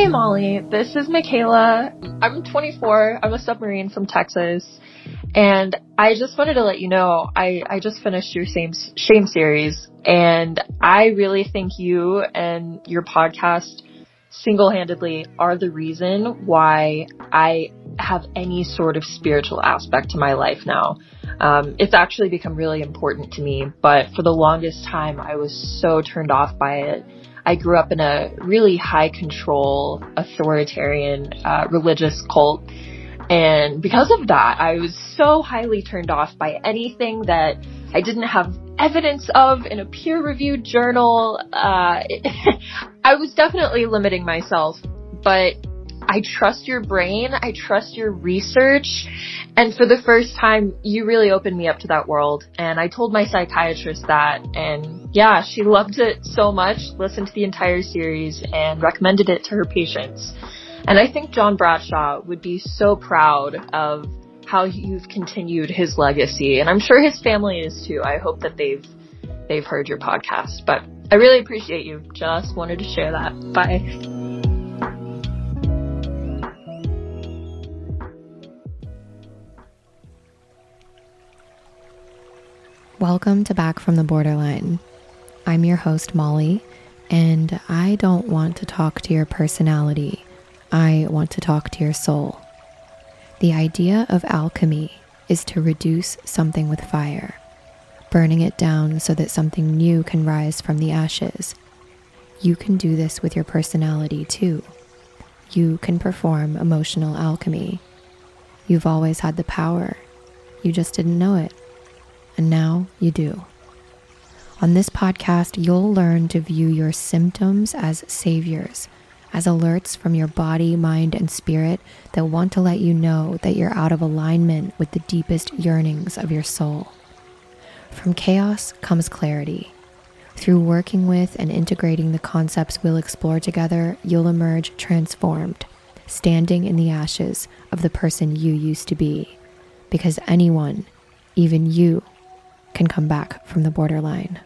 Hey Molly, this is Michaela. I'm 24. I'm a submarine from Texas. And I just wanted to let you know, I, I just finished your same shame series and I really think you and your podcast single-handedly are the reason why I have any sort of spiritual aspect to my life now. Um, it's actually become really important to me, but for the longest time I was so turned off by it I grew up in a really high control, authoritarian, uh, religious cult. And because of that, I was so highly turned off by anything that I didn't have evidence of in a peer reviewed journal. Uh, I was definitely limiting myself, but I trust your brain. I trust your research. And for the first time, you really opened me up to that world. And I told my psychiatrist that. And yeah, she loved it so much, listened to the entire series and recommended it to her patients. And I think John Bradshaw would be so proud of how you've continued his legacy. And I'm sure his family is too. I hope that they've, they've heard your podcast, but I really appreciate you. Just wanted to share that. Bye. Welcome to Back from the Borderline. I'm your host, Molly, and I don't want to talk to your personality. I want to talk to your soul. The idea of alchemy is to reduce something with fire, burning it down so that something new can rise from the ashes. You can do this with your personality too. You can perform emotional alchemy. You've always had the power, you just didn't know it and now you do. On this podcast, you'll learn to view your symptoms as saviors, as alerts from your body, mind, and spirit that want to let you know that you're out of alignment with the deepest yearnings of your soul. From chaos comes clarity. Through working with and integrating the concepts we'll explore together, you'll emerge transformed, standing in the ashes of the person you used to be. Because anyone, even you, can come back from the borderline.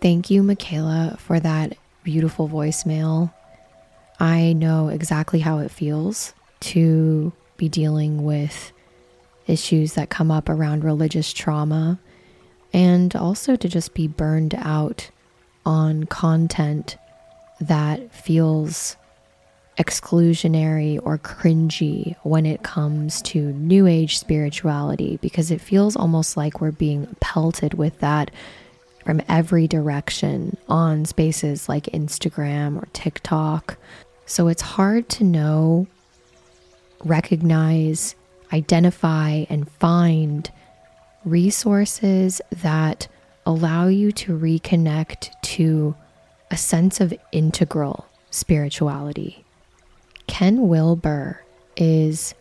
Thank you, Michaela, for that beautiful voicemail. I know exactly how it feels to be dealing with issues that come up around religious trauma and also to just be burned out on content that feels exclusionary or cringy when it comes to new age spirituality because it feels almost like we're being pelted with that from every direction on spaces like Instagram or TikTok. So it's hard to know, recognize, identify, and find resources that allow you to reconnect to a sense of integral spirituality. Ken Wilber is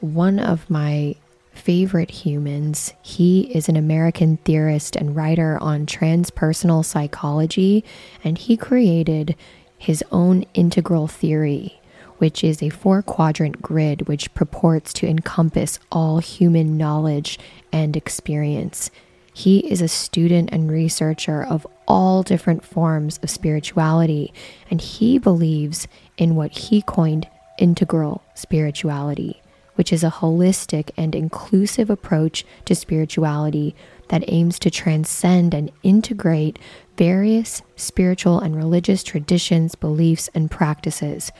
one of my favorite humans. He is an American theorist and writer on transpersonal psychology, and he created his own integral theory, which is a four quadrant grid which purports to encompass all human knowledge and experience. He is a student and researcher of all different forms of spirituality, and he believes in what he coined integral spirituality, which is a holistic and inclusive approach to spirituality that aims to transcend and integrate various spiritual and religious traditions, beliefs, and practices.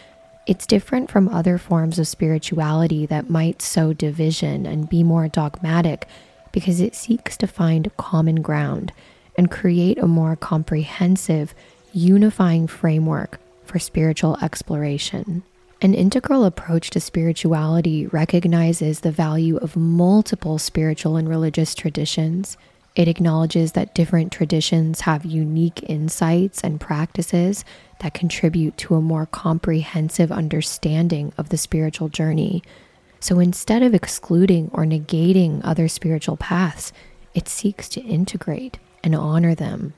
It's different from other forms of spirituality that might sow division and be more dogmatic because it seeks to find common ground and create a more comprehensive, unifying framework for spiritual exploration. An integral approach to spirituality recognizes the value of multiple spiritual and religious traditions. It acknowledges that different traditions have unique insights and practices that contribute to a more comprehensive understanding of the spiritual journey so instead of excluding or negating other spiritual paths, it seeks to integrate and honor them.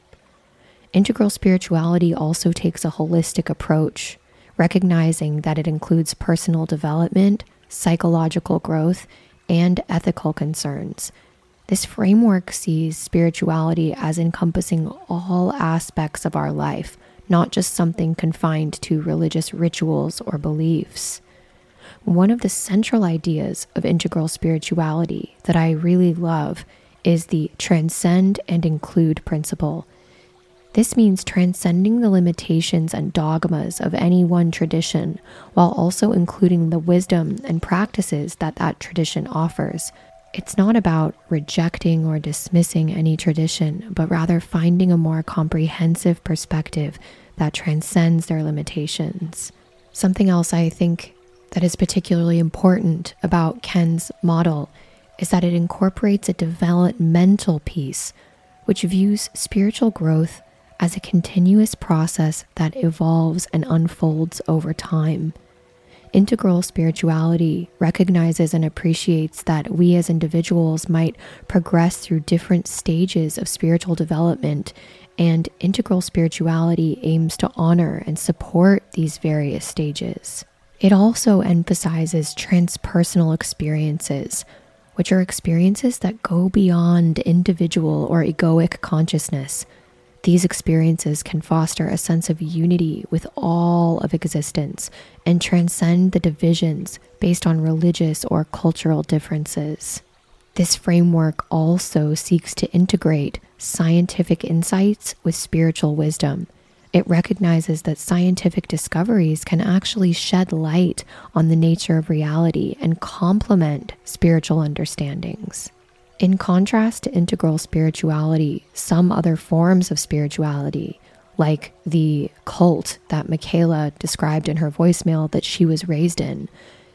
Integral spirituality also takes a holistic approach, recognizing that it includes personal development, psychological growth, and ethical concerns. This framework sees spirituality as encompassing all aspects of our life, not just something confined to religious rituals or beliefs one of the central ideas of integral spirituality that I really love is the transcend and include principle. This means transcending the limitations and dogmas of any one tradition while also including the wisdom and practices that that tradition offers. It's not about rejecting or dismissing any tradition, but rather finding a more comprehensive perspective that transcends their limitations. Something else I think that is particularly important about Ken's model is that it incorporates a developmental piece, which views spiritual growth as a continuous process that evolves and unfolds over time. Integral spirituality recognizes and appreciates that we as individuals might progress through different stages of spiritual development, and integral spirituality aims to honor and support these various stages. It also emphasizes transpersonal experiences, which are experiences that go beyond individual or egoic consciousness. These experiences can foster a sense of unity with all of existence and transcend the divisions based on religious or cultural differences. This framework also seeks to integrate scientific insights with spiritual wisdom it recognizes that scientific discoveries can actually shed light on the nature of reality and complement spiritual understandings. In contrast to integral spirituality, some other forms of spirituality, like the cult that Michaela described in her voicemail that she was raised in,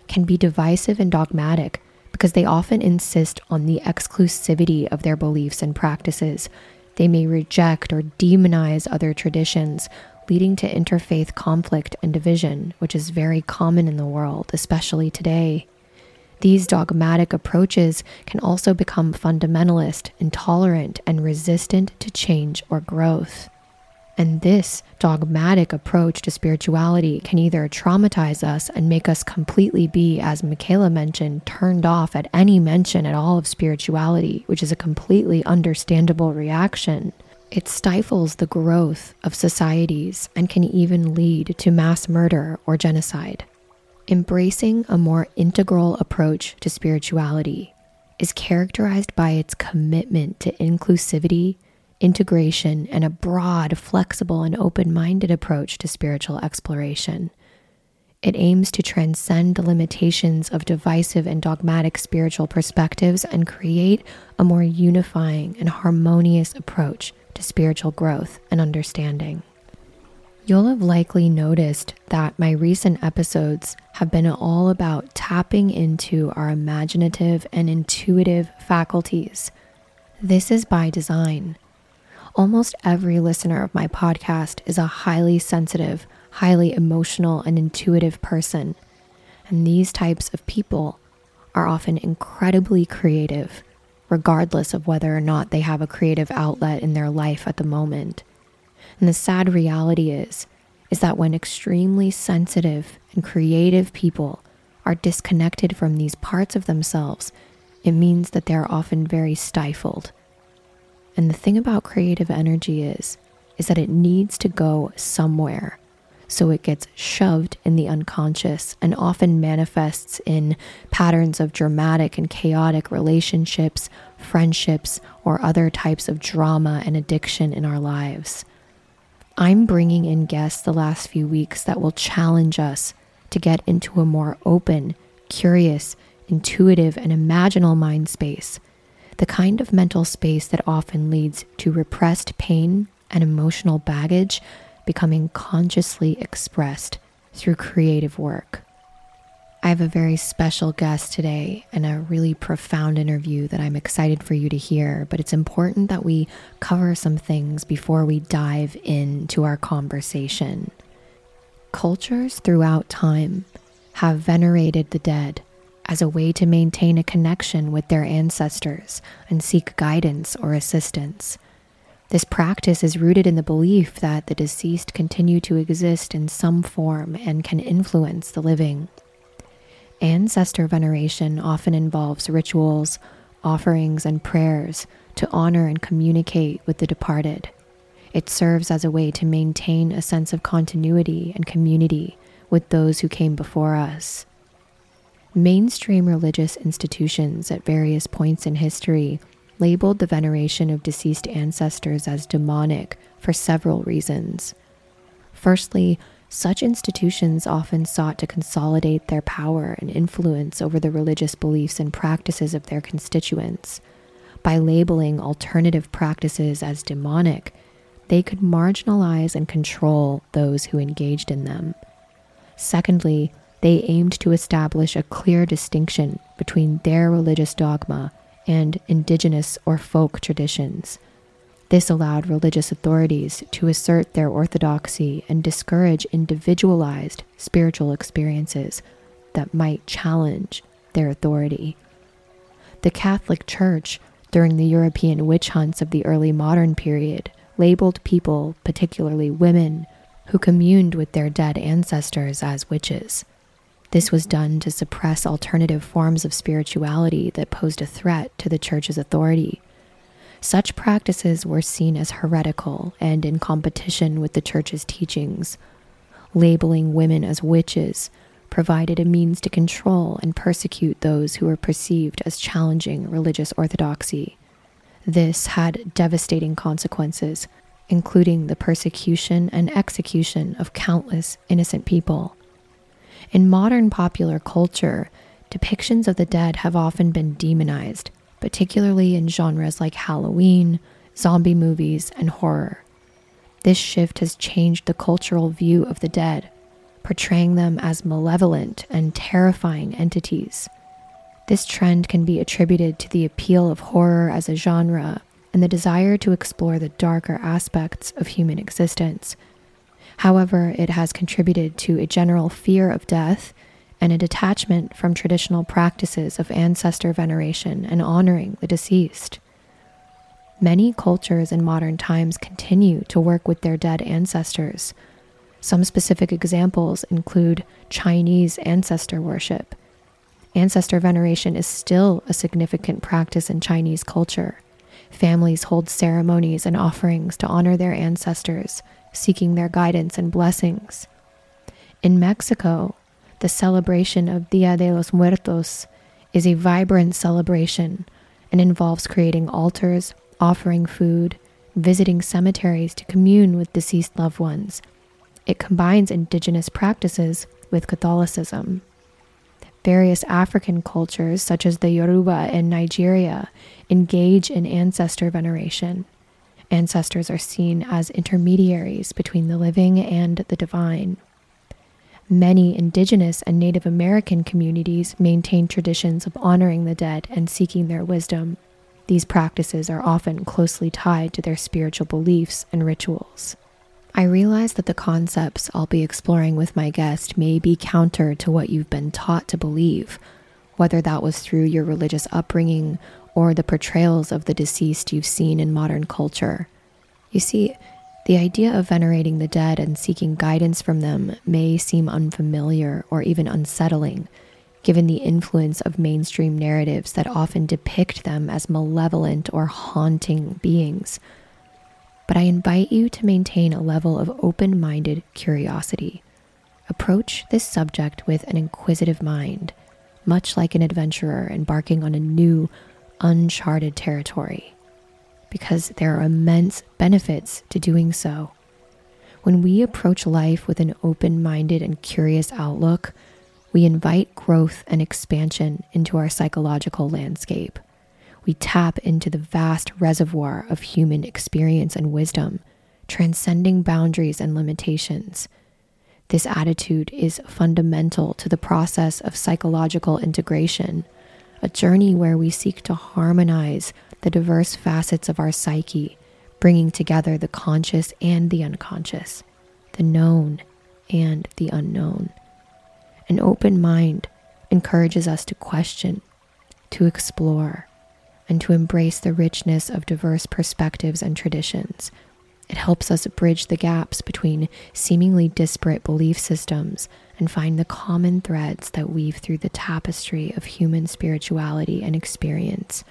can be divisive and dogmatic because they often insist on the exclusivity of their beliefs and practices they may reject or demonize other traditions, leading to interfaith conflict and division, which is very common in the world, especially today. These dogmatic approaches can also become fundamentalist, intolerant, and resistant to change or growth. And this dogmatic approach to spirituality can either traumatize us and make us completely be, as Michaela mentioned, turned off at any mention at all of spirituality, which is a completely understandable reaction. It stifles the growth of societies and can even lead to mass murder or genocide. Embracing a more integral approach to spirituality is characterized by its commitment to inclusivity integration, and a broad, flexible, and open minded approach to spiritual exploration. It aims to transcend the limitations of divisive and dogmatic spiritual perspectives and create a more unifying and harmonious approach to spiritual growth and understanding. You'll have likely noticed that my recent episodes have been all about tapping into our imaginative and intuitive faculties. This is by design. Almost every listener of my podcast is a highly sensitive, highly emotional, and intuitive person. And these types of people are often incredibly creative, regardless of whether or not they have a creative outlet in their life at the moment. And the sad reality is, is that when extremely sensitive and creative people are disconnected from these parts of themselves, it means that they're often very stifled. And the thing about creative energy is, is that it needs to go somewhere. So it gets shoved in the unconscious and often manifests in patterns of dramatic and chaotic relationships, friendships, or other types of drama and addiction in our lives. I'm bringing in guests the last few weeks that will challenge us to get into a more open, curious, intuitive, and imaginal mind space, the kind of mental space that often leads to repressed pain and emotional baggage becoming consciously expressed through creative work. I have a very special guest today and a really profound interview that I'm excited for you to hear, but it's important that we cover some things before we dive into our conversation. Cultures throughout time have venerated the dead as a way to maintain a connection with their ancestors and seek guidance or assistance. This practice is rooted in the belief that the deceased continue to exist in some form and can influence the living. Ancestor veneration often involves rituals, offerings, and prayers to honor and communicate with the departed. It serves as a way to maintain a sense of continuity and community with those who came before us. Mainstream religious institutions at various points in history labeled the veneration of deceased ancestors as demonic for several reasons. Firstly, such institutions often sought to consolidate their power and influence over the religious beliefs and practices of their constituents. By labeling alternative practices as demonic, they could marginalize and control those who engaged in them. Secondly, they aimed to establish a clear distinction between their religious dogma and indigenous or folk traditions. This allowed religious authorities to assert their orthodoxy and discourage individualized spiritual experiences that might challenge their authority. The Catholic Church, during the European witch hunts of the early modern period, labeled people, particularly women, who communed with their dead ancestors as witches. This was done to suppress alternative forms of spirituality that posed a threat to the Church's authority. Such practices were seen as heretical and in competition with the Church's teachings. Labeling women as witches provided a means to control and persecute those who were perceived as challenging religious orthodoxy. This had devastating consequences, including the persecution and execution of countless innocent people. In modern popular culture, depictions of the dead have often been demonized, particularly in genres like Halloween, zombie movies, and horror. This shift has changed the cultural view of the dead, portraying them as malevolent and terrifying entities. This trend can be attributed to the appeal of horror as a genre and the desire to explore the darker aspects of human existence. However, it has contributed to a general fear of death and a detachment from traditional practices of ancestor veneration and honoring the deceased. Many cultures in modern times continue to work with their dead ancestors. Some specific examples include Chinese ancestor worship. Ancestor veneration is still a significant practice in Chinese culture. Families hold ceremonies and offerings to honor their ancestors, seeking their guidance and blessings. In Mexico, the celebration of Dia de los Muertos is a vibrant celebration and involves creating altars, offering food, visiting cemeteries to commune with deceased loved ones. It combines indigenous practices with Catholicism. Various African cultures, such as the Yoruba in Nigeria, engage in ancestor veneration. ancestors are seen as intermediaries between the living and the divine. Many indigenous and Native American communities maintain traditions of honoring the dead and seeking their wisdom. These practices are often closely tied to their spiritual beliefs and rituals. I realize that the concepts I'll be exploring with my guest may be counter to what you've been taught to believe, whether that was through your religious upbringing or the portrayals of the deceased you've seen in modern culture. You see, the idea of venerating the dead and seeking guidance from them may seem unfamiliar or even unsettling, given the influence of mainstream narratives that often depict them as malevolent or haunting beings. But I invite you to maintain a level of open minded curiosity. Approach this subject with an inquisitive mind much like an adventurer embarking on a new, uncharted territory, because there are immense benefits to doing so. When we approach life with an open minded and curious outlook, we invite growth and expansion into our psychological landscape. We tap into the vast reservoir of human experience and wisdom, transcending boundaries and limitations this attitude is fundamental to the process of psychological integration, a journey where we seek to harmonize the diverse facets of our psyche, bringing together the conscious and the unconscious, the known and the unknown. An open mind encourages us to question, to explore, and to embrace the richness of diverse perspectives and traditions it helps us bridge the gaps between seemingly disparate belief systems and find the common threads that weave through the tapestry of human spirituality and experience.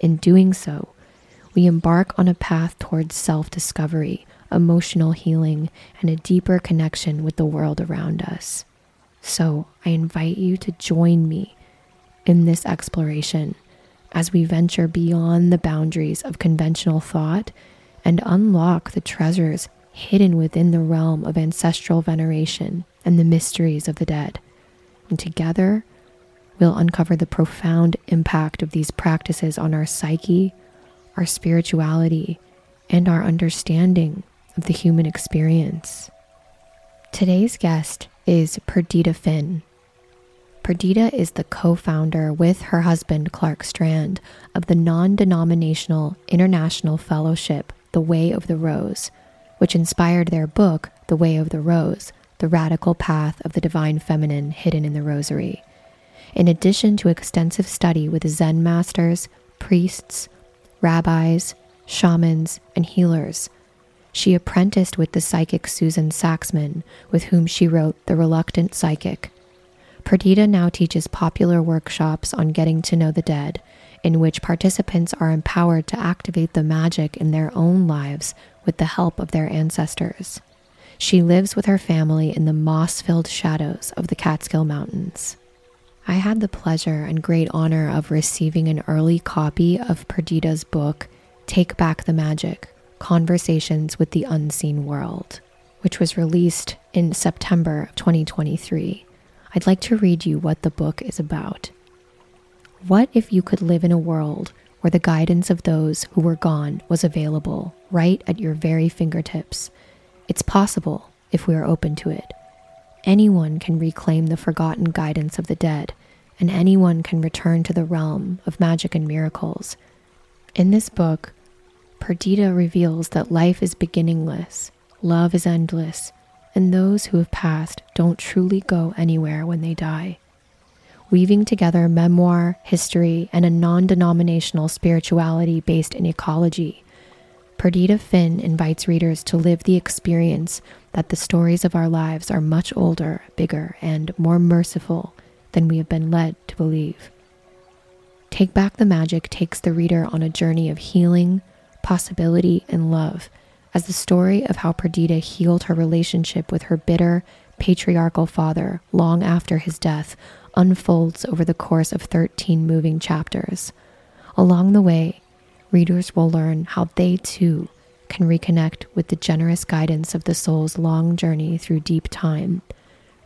In doing so, we embark on a path towards self discovery, emotional healing, and a deeper connection with the world around us. So, I invite you to join me in this exploration as we venture beyond the boundaries of conventional thought and unlock the treasures hidden within the realm of ancestral veneration and the mysteries of the dead. And together, we'll uncover the profound impact of these practices on our psyche, our spirituality, and our understanding of the human experience. Today's guest is Perdita Finn. Perdita is the co founder with her husband, Clark Strand, of the non denominational International Fellowship the Way of the Rose, which inspired their book, The Way of the Rose The Radical Path of the Divine Feminine Hidden in the Rosary. In addition to extensive study with Zen masters, priests, rabbis, shamans, and healers, she apprenticed with the psychic Suzan Saxman, with whom she wrote The Reluctant Psychic. Perdita now teaches popular workshops on getting to know the dead in which participants are empowered to activate the magic in their own lives with the help of their ancestors. She lives with her family in the moss filled shadows of the Catskill Mountains. I had the pleasure and great honor of receiving an early copy of Perdita's book, Take Back the Magic Conversations with the Unseen World, which was released in September 2023. I'd like to read you what the book is about. What if you could live in a world where the guidance of those who were gone was available right at your very fingertips? It's possible if we are open to it. Anyone can reclaim the forgotten guidance of the dead, and anyone can return to the realm of magic and miracles. In this book, Perdita reveals that life is beginningless, love is endless, and those who have passed don't truly go anywhere when they die weaving together memoir, history, and a non denominational spirituality based in ecology. Perdita Finn invites readers to live the experience that the stories of our lives are much older, bigger, and more merciful than we have been led to believe. Take Back the Magic takes the reader on a journey of healing, possibility, and love as the story of how Perdita healed her relationship with her bitter, patriarchal father long after his death unfolds over the course of 13 moving chapters. Along the way, readers will learn how they too can reconnect with the generous guidance of the soul's long journey through deep time,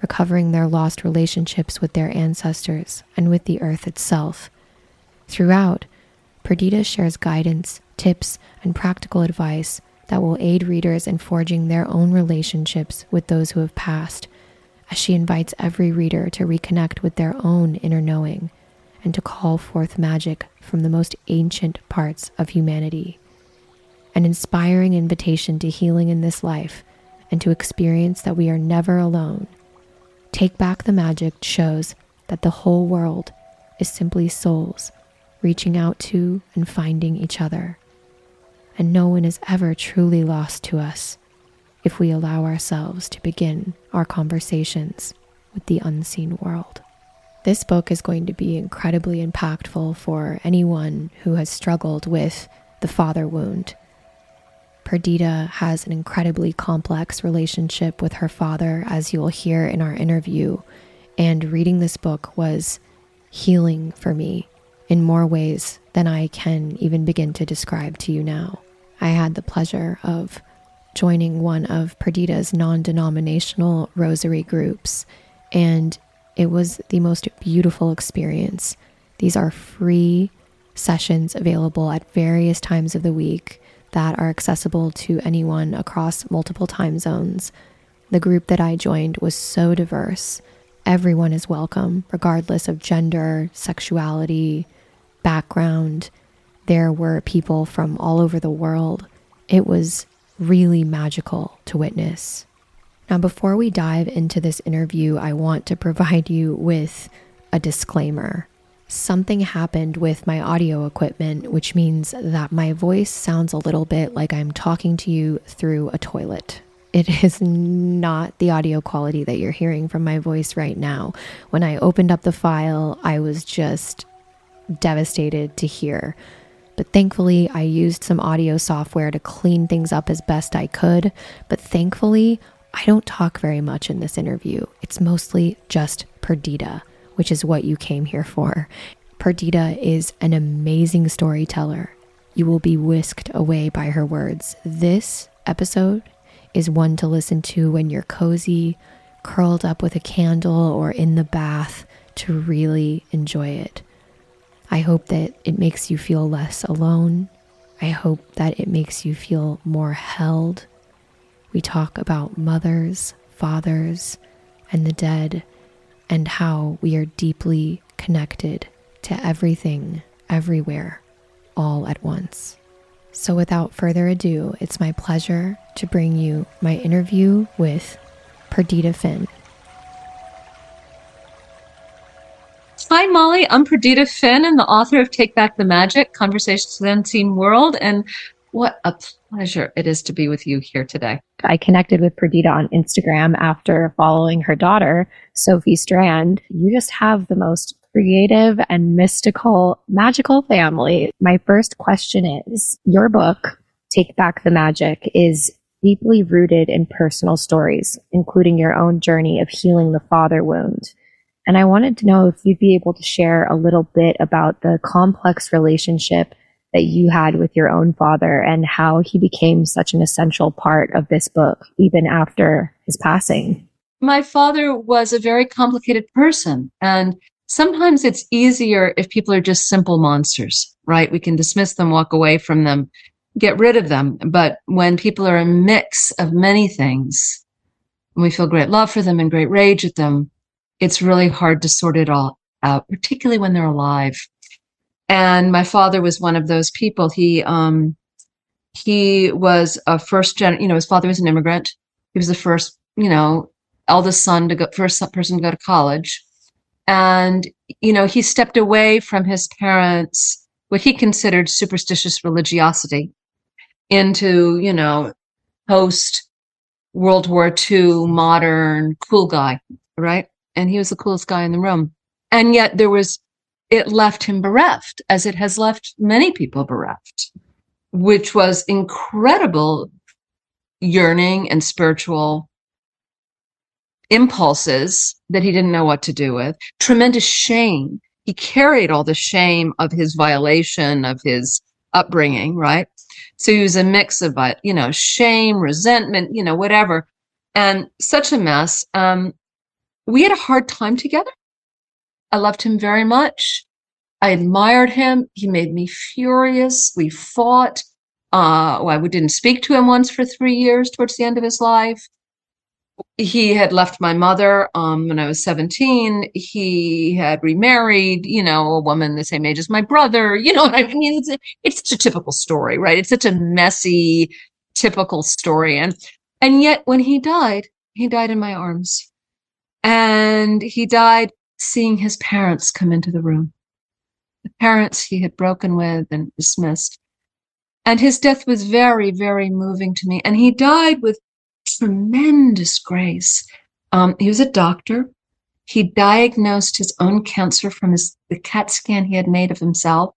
recovering their lost relationships with their ancestors and with the earth itself. Throughout, Perdita shares guidance, tips, and practical advice that will aid readers in forging their own relationships with those who have passed, as she invites every reader to reconnect with their own inner knowing and to call forth magic from the most ancient parts of humanity. An inspiring invitation to healing in this life and to experience that we are never alone. Take Back the Magic shows that the whole world is simply souls reaching out to and finding each other. And no one is ever truly lost to us if we allow ourselves to begin our conversations with the unseen world. This book is going to be incredibly impactful for anyone who has struggled with the father wound. Perdita has an incredibly complex relationship with her father, as you will hear in our interview. And reading this book was healing for me in more ways than I can even begin to describe to you now. I had the pleasure of joining one of Perdita's non denominational rosary groups, and it was the most beautiful experience. These are free sessions available at various times of the week that are accessible to anyone across multiple time zones. The group that I joined was so diverse. Everyone is welcome, regardless of gender, sexuality, background. There were people from all over the world. It was really magical to witness. Now, before we dive into this interview, I want to provide you with a disclaimer. Something happened with my audio equipment, which means that my voice sounds a little bit like I'm talking to you through a toilet. It is not the audio quality that you're hearing from my voice right now. When I opened up the file, I was just devastated to hear. But thankfully, I used some audio software to clean things up as best I could. But thankfully, I don't talk very much in this interview. It's mostly just Perdita, which is what you came here for. Perdita is an amazing storyteller. You will be whisked away by her words. This episode is one to listen to when you're cozy, curled up with a candle, or in the bath to really enjoy it. I hope that it makes you feel less alone. I hope that it makes you feel more held we talk about mothers, fathers, and the dead, and how we are deeply connected to everything, everywhere, all at once. So, without further ado, it's my pleasure to bring you my interview with Perdita Finn. Hi, Molly. I'm Perdita Finn and the author of Take Back the Magic Conversations with the Unseen World. And what a pleasure it is to be with you here today. I connected with Perdita on Instagram after following her daughter, Sophie Strand. You just have the most creative and mystical, magical family. My first question is your book, Take Back the Magic, is deeply rooted in personal stories, including your own journey of healing the father wound. And I wanted to know if you'd be able to share a little bit about the complex relationship that you had with your own father and how he became such an essential part of this book, even after his passing. My father was a very complicated person. And sometimes it's easier if people are just simple monsters, right? We can dismiss them, walk away from them, get rid of them. But when people are a mix of many things, and we feel great love for them and great rage at them, it's really hard to sort it all out, particularly when they're alive. And my father was one of those people. He, um, he was a first gen, you know, his father was an immigrant. He was the first, you know, eldest son to go, first person to go to college. And, you know, he stepped away from his parents, what he considered superstitious religiosity into, you know, post World War II modern cool guy, right? And he was the coolest guy in the room. And yet there was it left him bereft, as it has left many people bereft, which was incredible yearning and spiritual impulses that he didn't know what to do with, tremendous shame. He carried all the shame of his violation of his upbringing, right? So he was a mix of, uh, you know, shame, resentment, you know, whatever, and such a mess. Um, we had a hard time together. I loved him very much. I admired him. He made me furious. We fought. Uh, well, I didn't speak to him once for three years towards the end of his life. He had left my mother um, when I was 17. He had remarried, you know, a woman the same age as my brother. You know what I mean? It's, it's such a typical story, right? It's such a messy, typical story. And, and yet when he died, he died in my arms. And he died seeing his parents come into the room. The parents he had broken with and dismissed. And his death was very, very moving to me. And he died with tremendous grace. Um, he was a doctor. He diagnosed his own cancer from his, the CAT scan he had made of himself,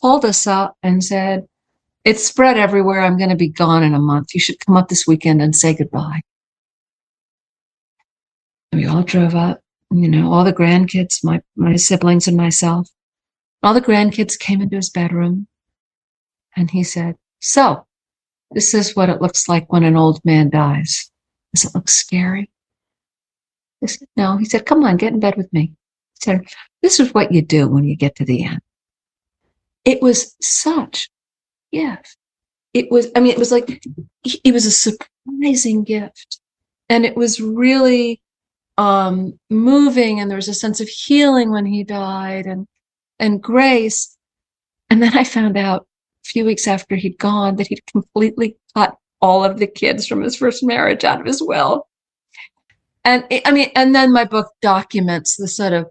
called us up and said, it's spread everywhere. I'm going to be gone in a month. You should come up this weekend and say goodbye. And we all drove up, you know, all the grandkids, my, my siblings and myself. All the grandkids came into his bedroom and he said, so this is what it looks like when an old man dies. Does it look scary? I said, no. He said, come on, get in bed with me. He said, this is what you do when you get to the end. It was such gift. It was, I mean, it was like, it was a surprising gift. And it was really um, moving and there was a sense of healing when he died and, and grace. And then I found out a few weeks after he'd gone that he'd completely cut all of the kids from his first marriage out of his will. And I mean, and then my book documents the sort of,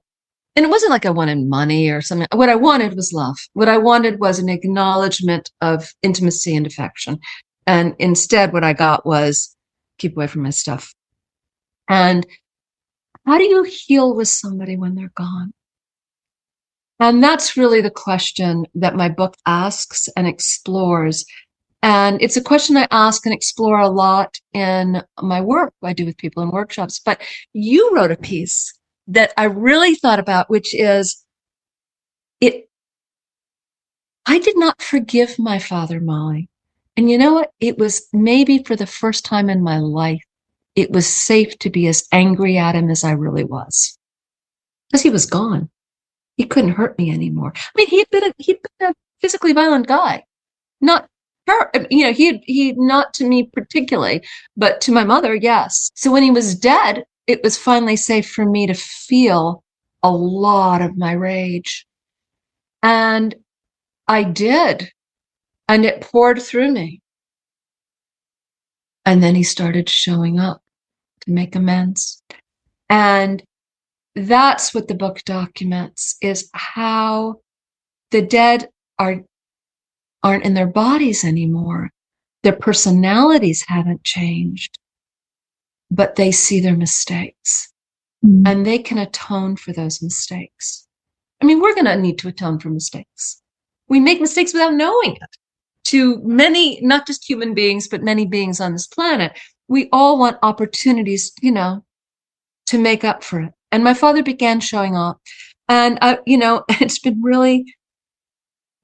and it wasn't like I wanted money or something. What I wanted was love. What I wanted was an acknowledgement of intimacy and affection. And instead, what I got was keep away from my stuff. And how do you heal with somebody when they're gone? And that's really the question that my book asks and explores. And it's a question I ask and explore a lot in my work I do with people in workshops. But you wrote a piece that I really thought about, which is it. I did not forgive my father, Molly. And you know what? It was maybe for the first time in my life it was safe to be as angry at him as I really was. Because he was gone. He couldn't hurt me anymore. I mean, he'd been a, he'd been a physically violent guy. Not her, you know, he he not to me particularly, but to my mother, yes. So when he was dead, it was finally safe for me to feel a lot of my rage. And I did. And it poured through me. And then he started showing up make amends. And that's what the book documents is how the dead are aren't in their bodies anymore. Their personalities haven't changed, but they see their mistakes mm-hmm. and they can atone for those mistakes. I mean, we're going to need to atone for mistakes. We make mistakes without knowing it to many, not just human beings, but many beings on this planet we all want opportunities, you know, to make up for it. And my father began showing up. And, uh, you know, it's been really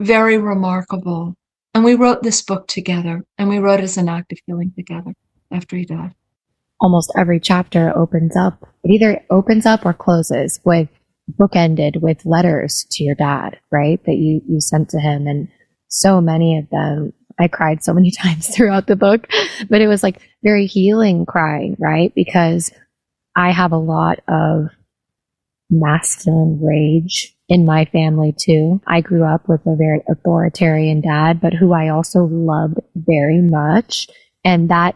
very remarkable. And we wrote this book together and we wrote as an act of healing together after he died. Almost every chapter opens up, it either opens up or closes with bookended with letters to your dad, right? That you, you sent to him. And so many of them I cried so many times throughout the book, but it was like very healing crying, right? Because I have a lot of masculine rage in my family too. I grew up with a very authoritarian dad, but who I also loved very much. And that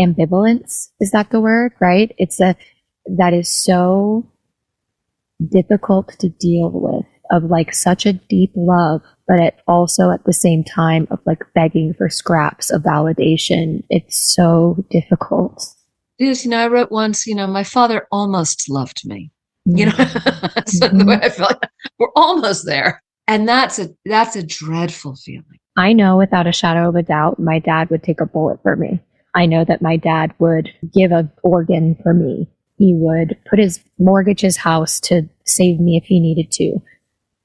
ambivalence, is that the word, right? It's a, that is so difficult to deal with of like such a deep love but it also at the same time of like begging for scraps of validation. It's so difficult. Yes, you know, I wrote once, you know, my father almost loved me. You know, mm-hmm. the way I feel like we're almost there. And that's a that's a dreadful feeling. I know without a shadow of a doubt my dad would take a bullet for me. I know that my dad would give an organ for me. He would put his mortgage his house to save me if he needed to.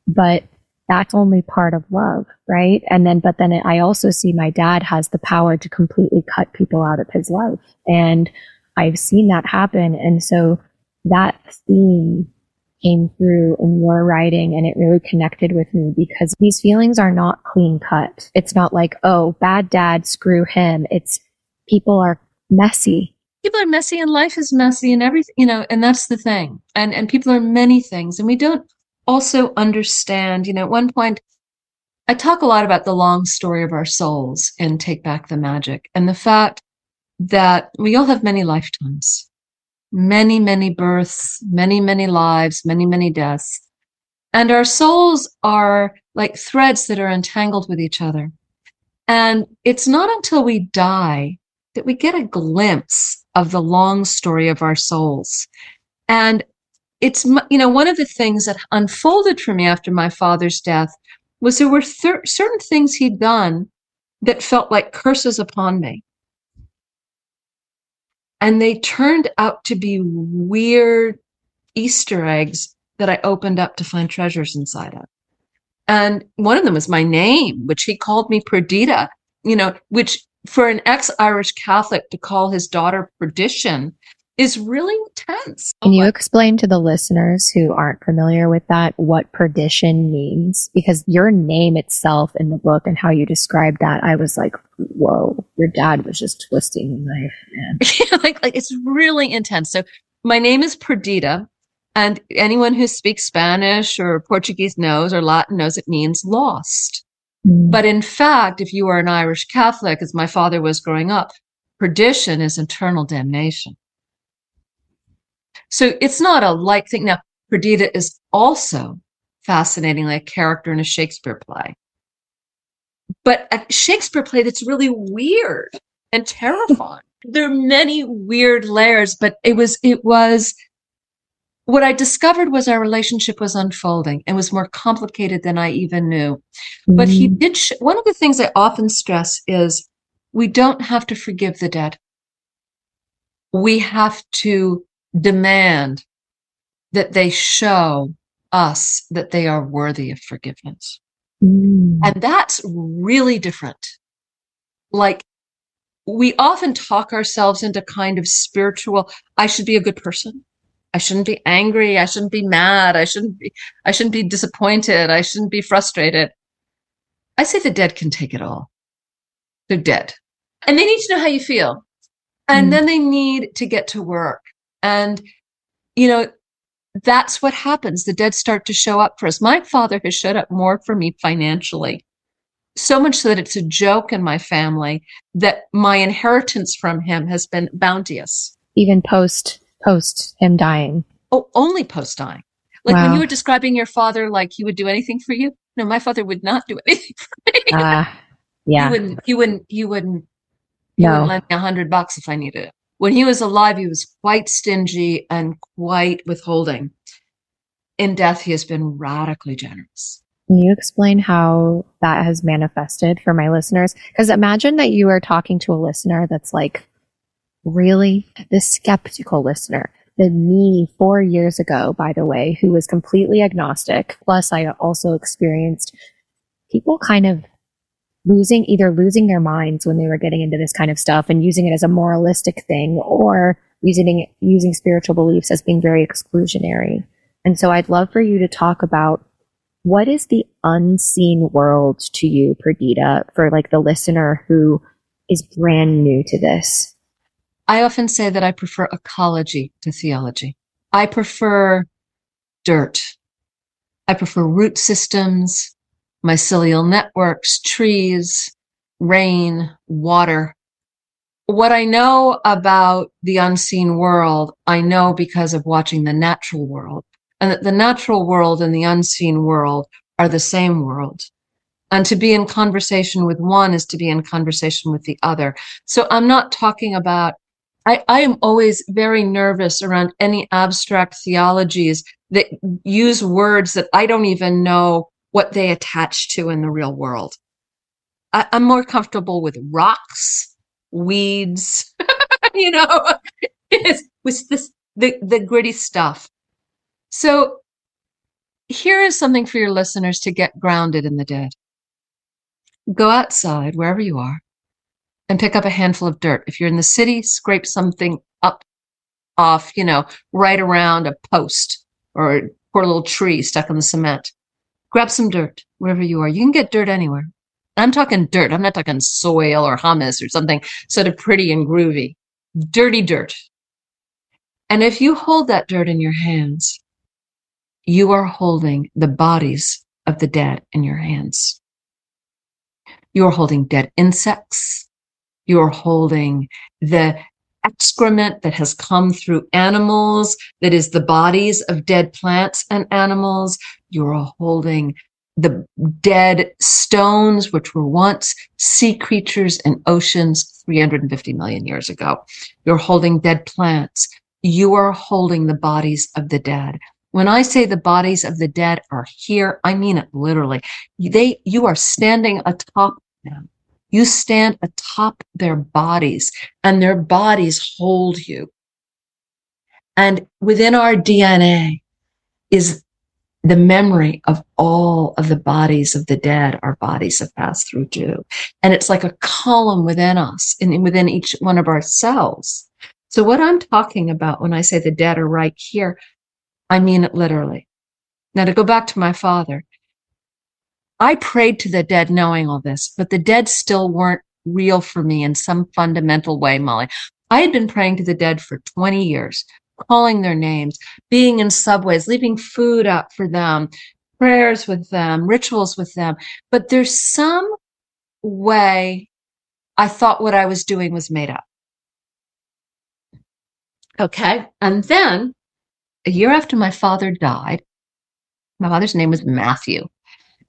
But that's only part of love, right? And then, but then I also see my dad has the power to completely cut people out of his life. And I've seen that happen. And so that theme came through in your writing and it really connected with me because these feelings are not clean cut. It's not like, oh, bad dad, screw him. It's people are messy. People are messy and life is messy and everything, you know, and that's the thing. And, and people are many things and we don't also understand, you know, at one point, I talk a lot about the long story of our souls and Take Back the Magic and the fact that we all have many lifetimes many, many births, many, many lives, many, many deaths. And our souls are like threads that are entangled with each other. And it's not until we die that we get a glimpse of the long story of our souls. And it's, you know, one of the things that unfolded for me after my father's death was there were thir- certain things he'd done that felt like curses upon me and they turned out to be weird Easter eggs that I opened up to find treasures inside of. And one of them was my name, which he called me Perdita, you know, which for an ex Irish Catholic to call his daughter perdition is really intense. Can you explain to the listeners who aren't familiar with that what perdition means? Because your name itself in the book and how you described that, I was like, whoa, your dad was just twisting the knife, man. like, like it's really intense. So my name is Perdita. And anyone who speaks Spanish or Portuguese knows or Latin knows it means lost. Mm. But in fact, if you are an Irish Catholic, as my father was growing up, perdition is eternal damnation. So it's not a like thing. Now, Perdita is also fascinatingly a character in a Shakespeare play. But a Shakespeare play that's really weird and terrifying. there are many weird layers, but it was, it was, what I discovered was our relationship was unfolding and was more complicated than I even knew. Mm-hmm. But he mm. did, sh- one of the things I often stress is we don't have to forgive the dead. We have to demand that they show us that they are worthy of forgiveness. Mm. And that's really different. Like we often talk ourselves into kind of spiritual, I should be a good person. I shouldn't be angry. I shouldn't be mad. I shouldn't be, I shouldn't be disappointed. I shouldn't be frustrated. I say the dead can take it all. They're dead and they need to know how you feel. And mm. then they need to get to work and, you know, that's what happens. The dead start to show up for us. My father has showed up more for me financially, so much so that it's a joke in my family that my inheritance from him has been bounteous. Even post, post him dying. Oh, only post dying. Like wow. when you were describing your father, like he would do anything for you. No, my father would not do anything for me. Uh, yeah. He wouldn't, he wouldn't, he wouldn't, he no. wouldn't lend me a hundred bucks if I needed it when he was alive, he was quite stingy and quite withholding. In death, he has been radically generous. Can you explain how that has manifested for my listeners? Because imagine that you are talking to a listener that's like, really? The skeptical listener. The me four years ago, by the way, who was completely agnostic. Plus, I also experienced people kind of losing either losing their minds when they were getting into this kind of stuff and using it as a moralistic thing or using using spiritual beliefs as being very exclusionary. And so I'd love for you to talk about what is the unseen world to you, Perdita, for like the listener who is brand new to this? I often say that I prefer ecology to theology. I prefer dirt. I prefer root systems mycelial networks, trees, rain, water. What I know about the unseen world, I know because of watching the natural world and that the natural world and the unseen world are the same world. And to be in conversation with one is to be in conversation with the other. So I'm not talking about, I, I am always very nervous around any abstract theologies that use words that I don't even know what they attach to in the real world. I, am more comfortable with rocks, weeds, you know, with this, the, the gritty stuff. So here is something for your listeners to get grounded in the dead. Go outside, wherever you are, and pick up a handful of dirt. If you're in the city, scrape something up off, you know, right around a post or poor little tree stuck in the cement. Grab some dirt wherever you are. You can get dirt anywhere. I'm talking dirt. I'm not talking soil or humus or something sort of pretty and groovy. Dirty dirt. And if you hold that dirt in your hands, you are holding the bodies of the dead in your hands. You're holding dead insects. You're holding the excrement that has come through animals, that is the bodies of dead plants and animals. You're holding the dead stones, which were once sea creatures in oceans 350 million years ago. You're holding dead plants. You are holding the bodies of the dead. When I say the bodies of the dead are here, I mean it literally. They, you are standing atop them. You stand atop their bodies and their bodies hold you. And within our DNA is the memory of all of the bodies of the dead our bodies have passed through too. And it's like a column within us and within each one of our cells. So what I'm talking about when I say the dead are right here, I mean it literally. Now to go back to my father, I prayed to the dead knowing all this, but the dead still weren't real for me in some fundamental way, Molly. I had been praying to the dead for 20 years, calling their names, being in subways, leaving food out for them, prayers with them, rituals with them. But there's some way I thought what I was doing was made up. Okay. And then a year after my father died, my father's name was Matthew.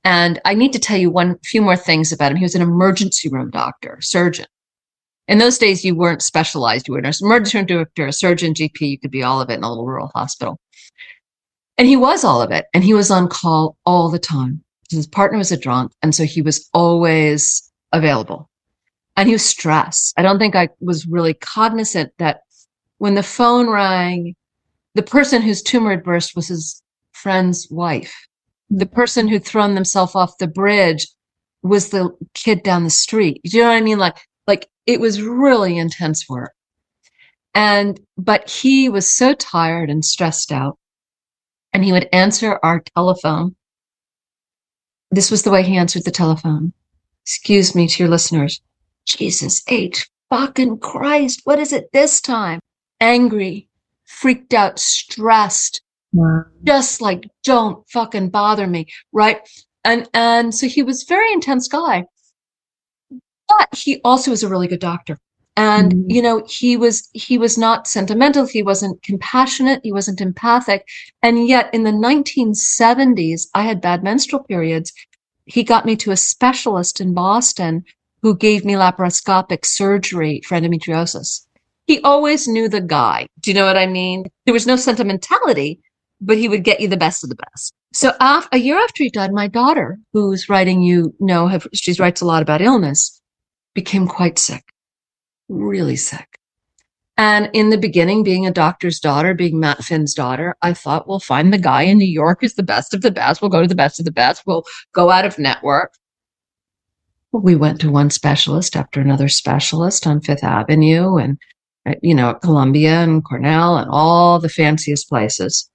And I need to tell you one few more things about him. He was an emergency room doctor, surgeon. In those days, you weren't specialized. You were an emergency room doctor, a surgeon, GP. You could be all of it in a little rural hospital. And he was all of it. And he was on call all the time. His partner was a drunk. And so he was always available. And he was stressed. I don't think I was really cognizant that when the phone rang, the person whose tumor had burst was his friend's wife the person who'd thrown themselves off the bridge was the kid down the street. Do you know what I mean? Like, like it was really intense work. And, but he was so tired and stressed out and he would answer our telephone. This was the way he answered the telephone. Excuse me to your listeners. Jesus H fucking Christ. What is it this time? Angry, freaked out, stressed, Wow. Just like, don't fucking bother me. Right. And, and so he was very intense guy, but he also was a really good doctor. And, mm-hmm. you know, he was, he was not sentimental. He wasn't compassionate. He wasn't empathic. And yet in the 1970s, I had bad menstrual periods. He got me to a specialist in Boston who gave me laparoscopic surgery for endometriosis. He always knew the guy. Do you know what I mean? There was no sentimentality, but he would get you the best of the best. So after, a year after he died, my daughter, who's writing, you know, have, she writes a lot about illness, became quite sick, really sick. And in the beginning, being a doctor's daughter, being Matt Finn's daughter, I thought, we'll find the guy in New York who's the best of the best. We'll go to the best of the best. We'll go out of network. We went to one specialist after another specialist on Fifth Avenue and, uh, you know, at Columbia and Cornell and all the fanciest places.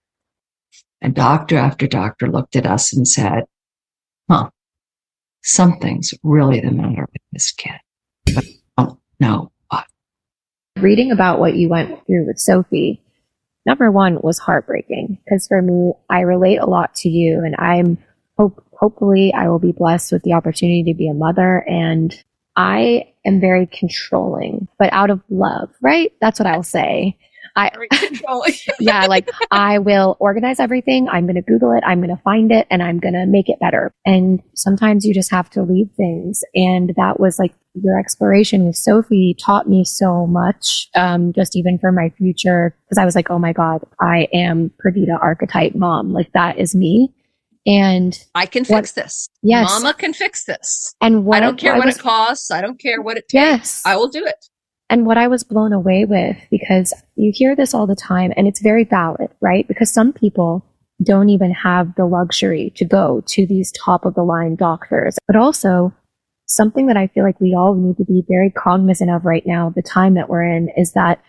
And doctor after doctor looked at us and said, huh, something's really the matter with this kid. But I don't know what. Reading about what you went through with Sophie, number one was heartbreaking because for me, I relate a lot to you and I'm hope, hopefully I will be blessed with the opportunity to be a mother and I am very controlling, but out of love, right? That's what I'll say. I yeah, like I will organize everything. I'm going to Google it. I'm going to find it and I'm going to make it better. And sometimes you just have to leave things. And that was like your exploration with Sophie taught me so much, um, just even for my future. Cause I was like, oh my God, I am Perdita archetype mom. Like that is me. And I can fix what, this. Yes. Mama can fix this. And what I don't care I what was, it costs. I don't care what it takes. Yes. I will do it. And what I was blown away with, because you hear this all the time and it's very valid, right? Because some people don't even have the luxury to go to these top of the line doctors. But also something that I feel like we all need to be very cognizant of right now, the time that we're in is that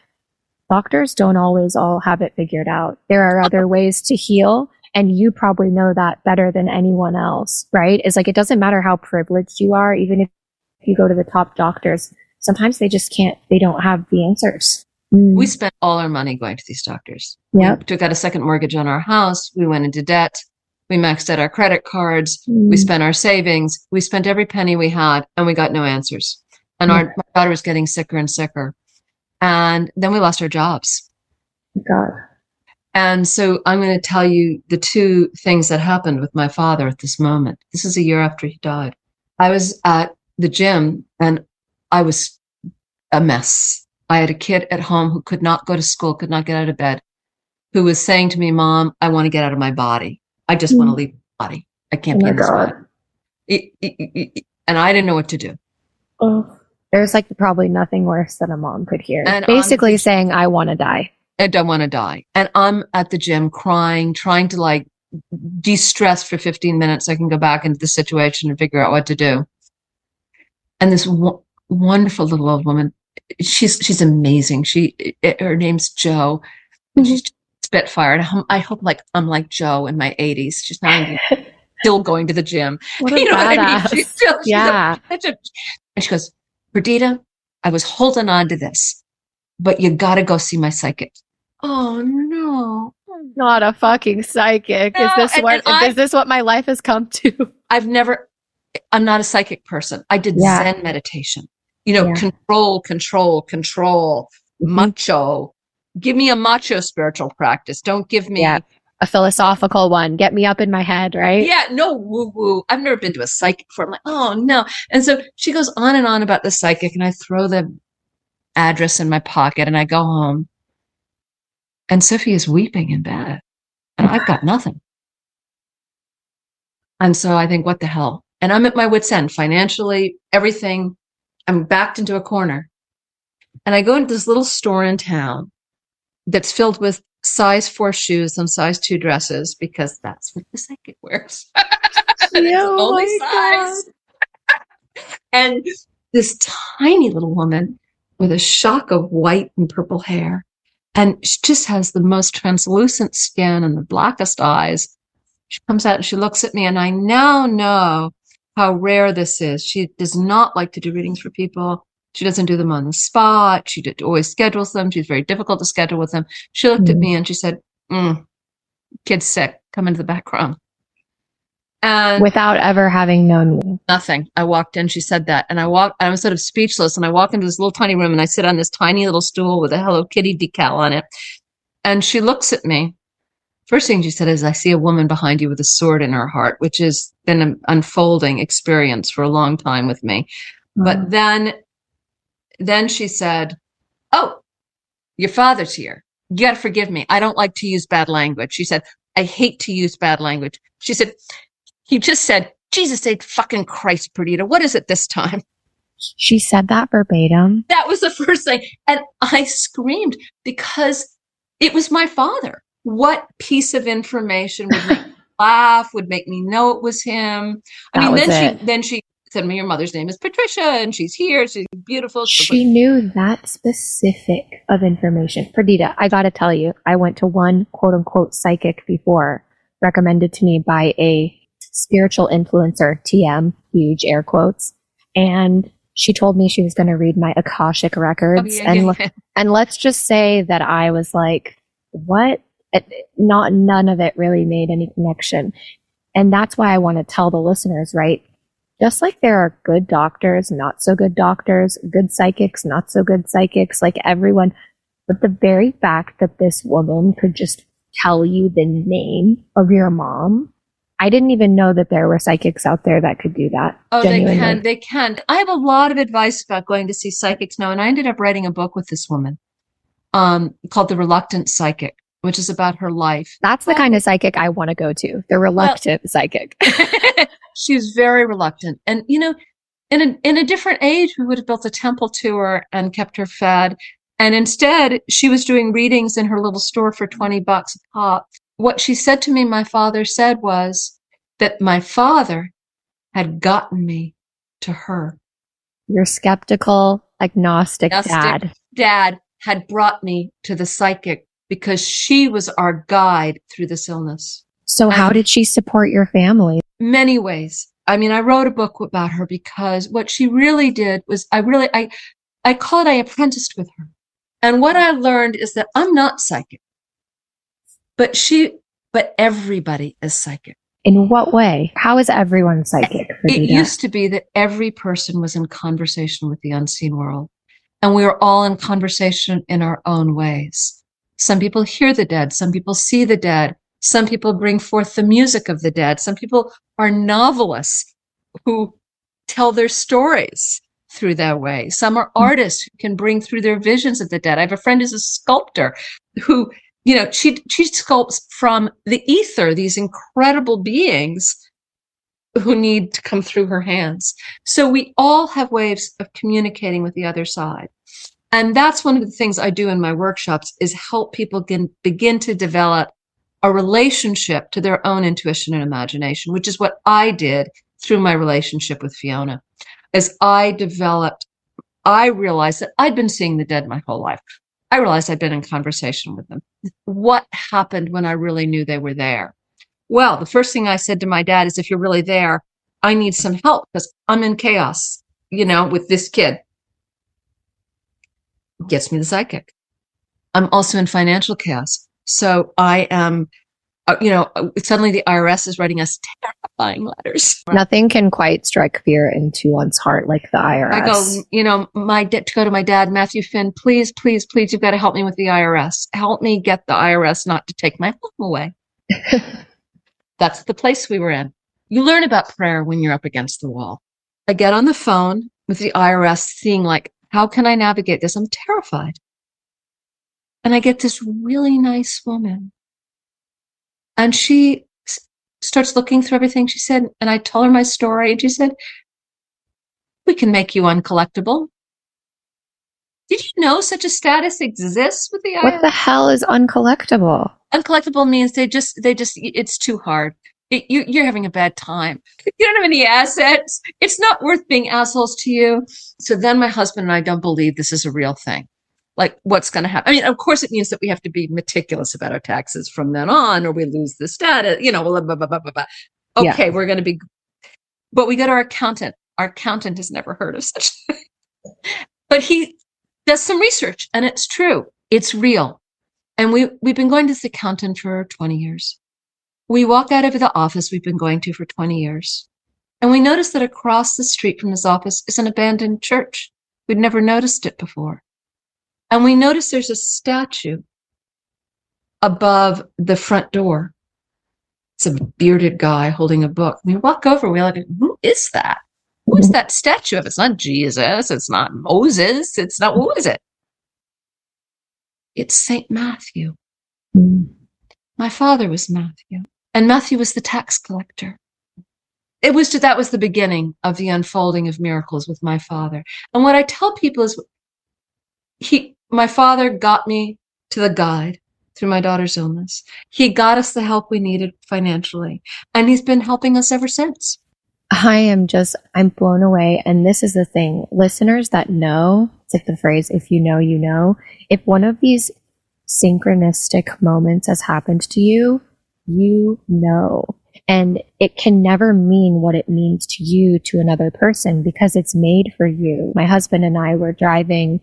doctors don't always all have it figured out. There are other ways to heal And you probably know that better than anyone else, right? It's like, it doesn't matter how privileged you are, even if you go to the top doctors, sometimes they just can't, they don't have the answers. Mm. We spent all our money going to these doctors. Yeah. Took out a second mortgage on our house. We went into debt. We maxed out our credit cards. Mm. We spent our savings. We spent every penny we had and we got no answers. And our, my daughter was getting sicker and sicker. And then we lost our jobs. God. And so I'm going to tell you the two things that happened with my father at this moment. This is a year after he died. I was at the gym and I was a mess. I had a kid at home who could not go to school, could not get out of bed, who was saying to me, Mom, I want to get out of my body. I just mm. want to leave my body. I can't oh be in this body. It, it, it, and I didn't know what to do. Oh. There's like probably nothing worse than a mom could hear. And Basically saying, I want to die. I don't want to die. And I'm at the gym crying, trying to like de stress for 15 minutes. So I can go back into the situation and figure out what to do. And this wonderful little old woman, she's, she's amazing. She, eh, her name's Joe. And she's mm-hmm. Spitfire. And I hope like I'm like Joe in my 80s. She's not even still going to the gym. What you know badass. what I mean? She's still, she's yeah. A, a, and she goes, Perdita, I was holding on to this, but you got to go see my psychic. Oh no. Not a fucking psychic. No, is this and, what and is this what my life has come to? I've never I'm not a psychic person. I did yeah. Zen meditation. You know, yeah. control, control, control, mm-hmm. macho. Give me a macho spiritual practice. Don't give me yeah a philosophical one. Get me up in my head, right? Yeah, no woo woo. I've never been to a psychic before. I'm like, oh no. And so she goes on and on about the psychic, and I throw the address in my pocket and I go home. And Sophie is weeping in bed, and I've got nothing. And so I think, what the hell? And I'm at my wits' end financially, everything. I'm backed into a corner. And I go into this little store in town that's filled with size four shoes and size two dresses because that's what the psychic wears. oh only size. and this tiny little woman with a shock of white and purple hair. And she just has the most translucent skin and the blackest eyes. She comes out and she looks at me, and I now know how rare this is. She does not like to do readings for people. She doesn't do them on the spot. She did, always schedules them. She's very difficult to schedule with them. She looked mm. at me and she said, mm, kid's sick. Come into the back room. And without ever having known you. Nothing. I walked in, she said that. And I walked, I was sort of speechless. And I walk into this little tiny room and I sit on this tiny little stool with a Hello Kitty decal on it. And she looks at me. First thing she said is, I see a woman behind you with a sword in her heart, which has been an unfolding experience for a long time with me. Mm. But then then she said, Oh, your father's here. You got to forgive me. I don't like to use bad language. She said, I hate to use bad language. She said, He just said, Jesus said, fucking Christ, Perdita. What is it this time? She said that verbatim. That was the first thing. And I screamed because it was my father. What piece of information would make me laugh, would make me know it was him? I that mean, then it. she then she said me your mother's name is Patricia and she's here. She's beautiful. She knew that specific of information. Perdita, I gotta tell you, I went to one quote unquote psychic before recommended to me by a spiritual influencer, TM, huge air quotes. And she told me she was going to read my Akashic records. Oh, yeah, and, yeah, and let's just say that I was like, what? Not, none of it really made any connection. And that's why I want to tell the listeners, right? just like there are good doctors, not so good doctors, good psychics, not so good psychics, like everyone. But the very fact that this woman could just tell you the name of your mom, I didn't even know that there were psychics out there that could do that. Oh, genuinely. they can. They can. I have a lot of advice about going to see psychics now, and I ended up writing a book with this woman um, called The Reluctant Psychic which is about her life. That's the kind of psychic I want to go to. The reluctant well, psychic. she's very reluctant. And, you know, in a, in a different age, we would have built a temple to her and kept her fed. And instead, she was doing readings in her little store for 20 bucks a pop. What she said to me, my father said was that my father had gotten me to her. Your skeptical, agnostic, agnostic dad. Dad had brought me to the psychic because she was our guide through this illness. So, how did she support your family? many ways. I mean, I wrote a book about her because what she really did was I really, I, I call it, I apprenticed with her. And what I learned is that I'm not psychic, but she, but everybody is psychic. In what way? How is everyone psychic? It used to be that every person was in conversation with the unseen world, and we were all in conversation in our own ways. Some people hear the dead, some people see the dead, some people bring forth the music of the dead, some people are novelists who tell their stories through that way. Some are hmm. artists who can bring through their visions of the dead. I have a friend who's a sculptor who, you know, she she sculpts from the ether these incredible beings who need to come through her hands. So we all have ways of communicating with the other side. And that's one of the things I do in my workshops is help people begin to develop a relationship to their own intuition and imagination, which is what I did through my relationship with Fiona. As I developed, I realized that I'd been seeing the dead my whole life. I realized I'd been in conversation with them. What happened when I really knew they were there? Well, the first thing I said to my dad is, if you're really there, I need some help because I'm in chaos, you know, with this kid. Gets me the psychic. I'm also in financial chaos. So I am, uh, you know, uh, suddenly the IRS is writing us terrifying letters. Nothing can quite strike fear into one's heart like the IRS. I go, you know, my da- to go to my dad, Matthew Finn, please, please, please, you've got to help me with the IRS. Help me get the IRS not to take my home away. That's the place we were in. You learn about prayer when you're up against the wall. I get on the phone with the IRS, seeing like, how can I navigate this? I'm terrified. And I get this really nice woman. And she s- starts looking through everything. She said, and I tell her my story, and she said, we can make you uncollectible. Did you know such a status exists with the IRS? what the hell is uncollectible? uncollectible means they just they just it's too hard it, you, you're having a bad time. You don't have any assets. It's not worth being assholes to you. So then my husband and i don't believe this is a real thing. Like what's going to happen i mean of course it means that we have to be meticulous about our taxes from then on or we lose the status you know blah, blah, blah, blah, blah, blah. Yeah. okay we're going to be but we go to our accountant. Our accountant has never heard of such but he does some research and it's true. It's real. And we, we've been going to this accountant for 20 years. We walk out of the office we've been going to for 20 years. And we notice that across the street from his office is an abandoned church. We'd never noticed it before. And we notice there's a statue above the front door. It's a bearded guy holding a book. We walk over, we're like, who is that? Who is that statue of? It's not Jesus. It's not Moses. It's not, who is it? It's St. Matthew. Hmm. My father was Matthew, and Matthew was the tax collector. It was that was the beginning of the unfolding of miracles with my father. And what I tell people is he my father got me to the guide through my daughter's illness. He got us the help we needed financially, and he's been helping us ever since. I am just, I'm blown away. And this is the thing listeners that know, it's like the phrase, if you know, you know. If one of these synchronistic moments has happened to you, you know. And it can never mean what it means to you to another person because it's made for you. My husband and I were driving.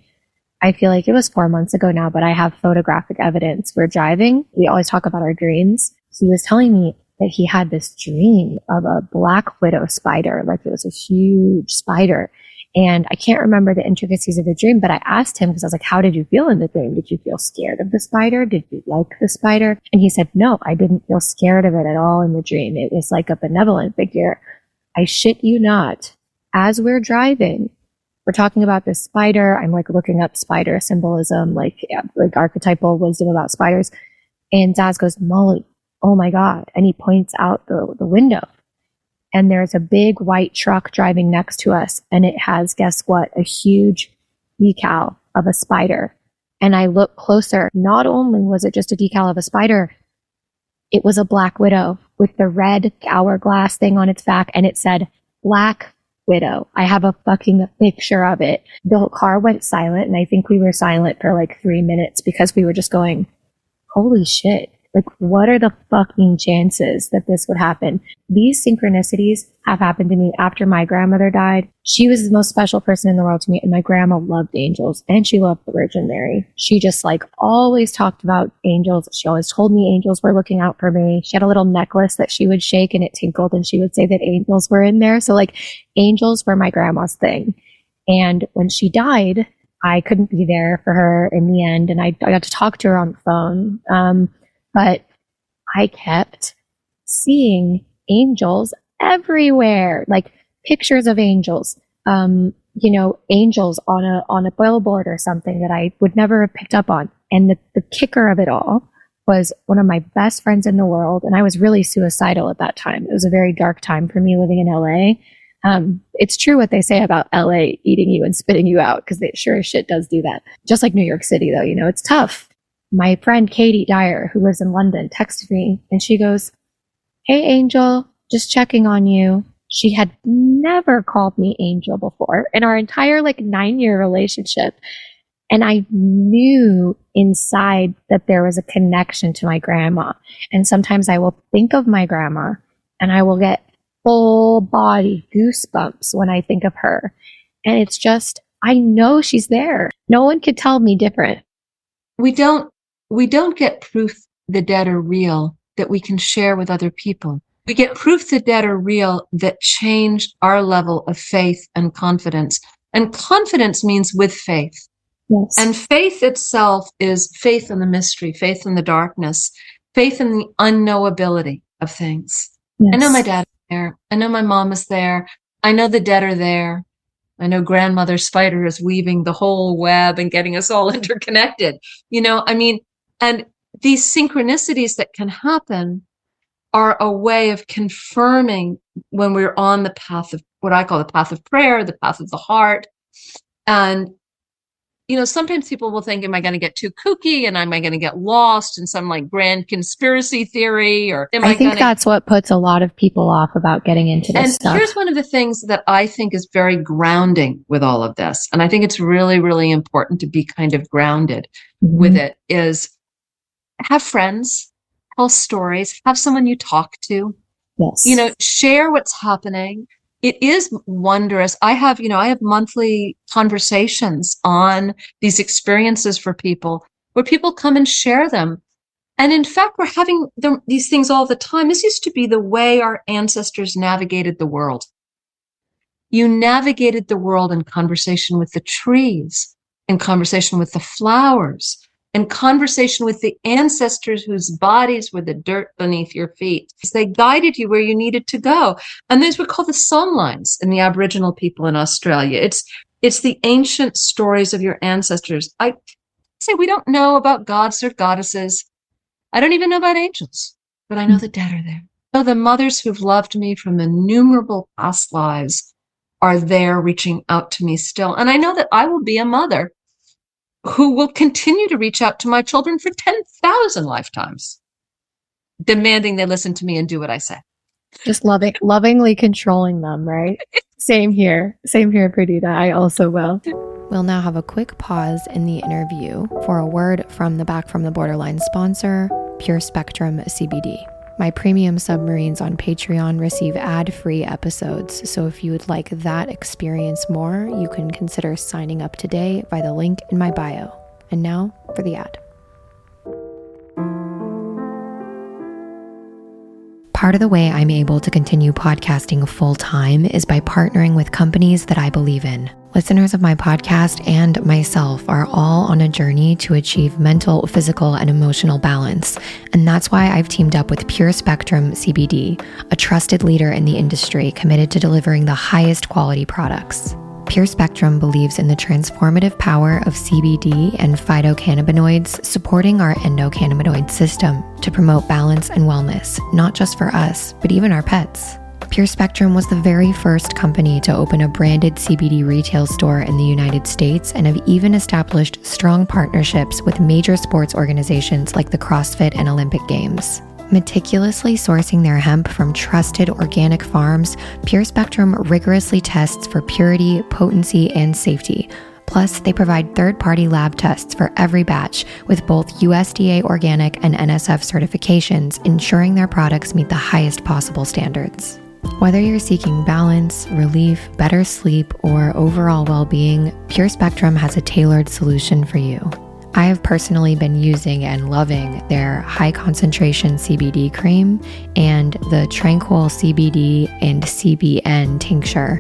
I feel like it was four months ago now, but I have photographic evidence. We're driving. We always talk about our dreams. He was telling me that he had this dream of a black widow spider, like it was a huge spider. And I can't remember the intricacies of the dream, but I asked him because I was like, how did you feel in the dream? Did you feel scared of the spider? Did you like the spider? And he said, no, I didn't feel scared of it at all in the dream. It was like a benevolent figure. I shit you not. As we're driving, we're talking about this spider. I'm like looking up spider symbolism, like, yeah, like archetypal wisdom about spiders. And Daz goes, Molly, oh my God. And he points out the, the window. And there's a big white truck driving next to us. And it has, guess what? A huge decal of a spider. And I look closer. Not only was it just a decal of a spider, it was a black widow with the red hourglass thing on its back. And it said black widow. I have a fucking picture of it. The car went silent. And I think we were silent for like three minutes because we were just going, holy shit Like, what are the fucking chances that this would happen? These synchronicities have happened to me after my grandmother died. She was the most special person in the world to me, and my grandma loved angels and she loved the Virgin Mary. She just like always talked about angels. She always told me angels were looking out for me. She had a little necklace that she would shake and it tinkled, and she would say that angels were in there. So, like, angels were my grandma's thing. And when she died, I couldn't be there for her in the end, and I, I got to talk to her on the phone. Um, but I kept seeing angels everywhere, like pictures of angels, um, you know, angels on a, on a billboard or something that I would never have picked up on. And the, the kicker of it all was one of my best friends in the world. And I was really suicidal at that time. It was a very dark time for me living in LA. Um, it's true what they say about LA eating you and spitting you out because it sure as shit does do that. Just like New York City, though, you know, it's tough. My friend Katie Dyer, who lives in London, texted me and she goes, Hey, Angel, just checking on you. She had never called me Angel before in our entire like nine year relationship. And I knew inside that there was a connection to my grandma. And sometimes I will think of my grandma and I will get full body goosebumps when I think of her. And it's just, I know she's there. No one could tell me different. We don't, we don't get proof the dead are real that we can share with other people. We get proof the dead are real that change our level of faith and confidence. And confidence means with faith. Yes. And faith itself is faith in the mystery, faith in the darkness, faith in the unknowability of things. Yes. I know my dad is there. I know my mom is there. I know the dead are there. I know grandmother spider is weaving the whole web and getting us all interconnected. You know, I mean, and these synchronicities that can happen are a way of confirming when we're on the path of what I call the path of prayer, the path of the heart. And you know, sometimes people will think, am I going to get too kooky and am I going to get lost in some like grand conspiracy theory or I, I, think gonna... that's what puts a lot of people off about getting into this and stuff. here's one of the things that I think is very grounding with all of this. And I think it's really, really important to be kind of grounded mm-hmm. with it is have friends, tell stories, have someone you talk to. Yes. You know, share what's happening it is wondrous. I have, you know, I have monthly conversations on these experiences for people where people come and share them. And in fact, we're having these things all the time. This used to be the way our ancestors navigated the world. You navigated the world in conversation with the trees, in conversation with the flowers, and conversation with the ancestors whose bodies were the dirt beneath your feet. They guided you where you needed to go. And those were called the songlines in the Aboriginal people in Australia. It's, it's the ancient stories of your ancestors. I say we don't know about gods or goddesses. I don't even know about angels, but I know the dead are there. So the mothers who've loved me from innumerable past lives are there reaching out to me still. And I know that I will be a mother who will continue to reach out to my children for 10,000 lifetimes, demanding they listen to me and do what I say. Just loving, lovingly controlling them, right? Same here. Same here, Perdita. I also will. We'll now have a quick pause in the interview for a word from the Back from the Borderline sponsor, Pure Spectrum CBD. My premium submarines on Patreon receive ad free episodes, so if you would like that experience more, you can consider signing up today by the link in my bio. And now for the ad. Part of the way I'm able to continue podcasting full time is by partnering with companies that I believe in. Listeners of my podcast and myself are all on a journey to achieve mental, physical, and emotional balance. And that's why I've teamed up with Pure Spectrum CBD, a trusted leader in the industry committed to delivering the highest quality products. Pure Spectrum believes in the transformative power of CBD and phytocannabinoids supporting our endocannabinoid system to promote balance and wellness, not just for us, but even our pets. Pure Spectrum was the very first company to open a branded CBD retail store in the United States and have even established strong partnerships with major sports organizations like the CrossFit and Olympic Games. Meticulously sourcing their hemp from trusted organic farms, Pure Spectrum rigorously tests for purity, potency, and safety Plus, they provide third party lab tests for every batch with both USDA organic and NSF certifications, ensuring their products meet the highest possible standards. Whether you're seeking balance, relief, better sleep, or overall well being, Pure Spectrum has a tailored solution for you. I have personally been using and loving their high concentration CBD cream and the Tranquil CBD and CBN tincture.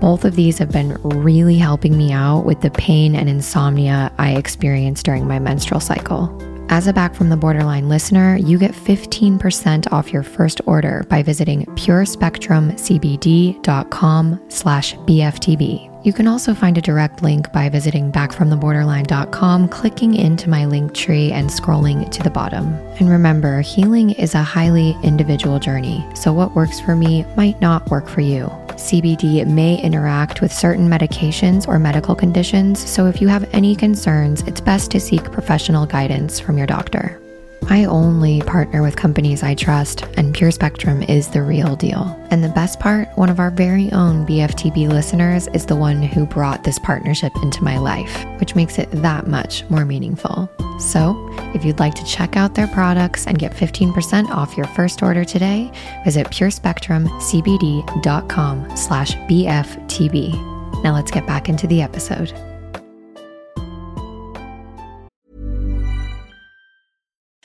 Both of these have been really helping me out with the pain and insomnia I experience during my menstrual cycle. As a Back from the Borderline listener, you get 15% off your first order by visiting purespectrumcbd.com slash BFTB. You can also find a direct link by visiting backfromtheborderline.com, clicking into my link tree and scrolling to the bottom. And remember, healing is a highly individual journey, so what works for me might not work for you. CBD may interact with certain medications or medical conditions, so if you have any concerns, it's best to seek professional guidance from your doctor. I only partner with companies I trust, and Pure Spectrum is the real deal. And the best part one of our very own BFTB listeners is the one who brought this partnership into my life, which makes it that much more meaningful. So, if you'd like to check out their products and get 15% off your first order today, visit purespectrumcbd.com slash BFTB. Now let's get back into the episode.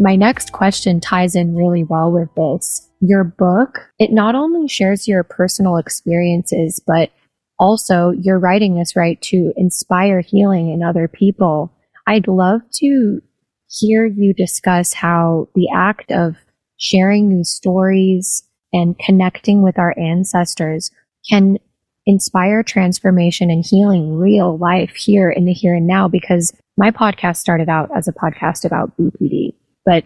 My next question ties in really well with this. Your book, it not only shares your personal experiences, but also you're writing this right to inspire healing in other people. I'd love to hear you discuss how the act of sharing these stories and connecting with our ancestors can inspire transformation and healing real life here in the here and now because my podcast started out as a podcast about BPD but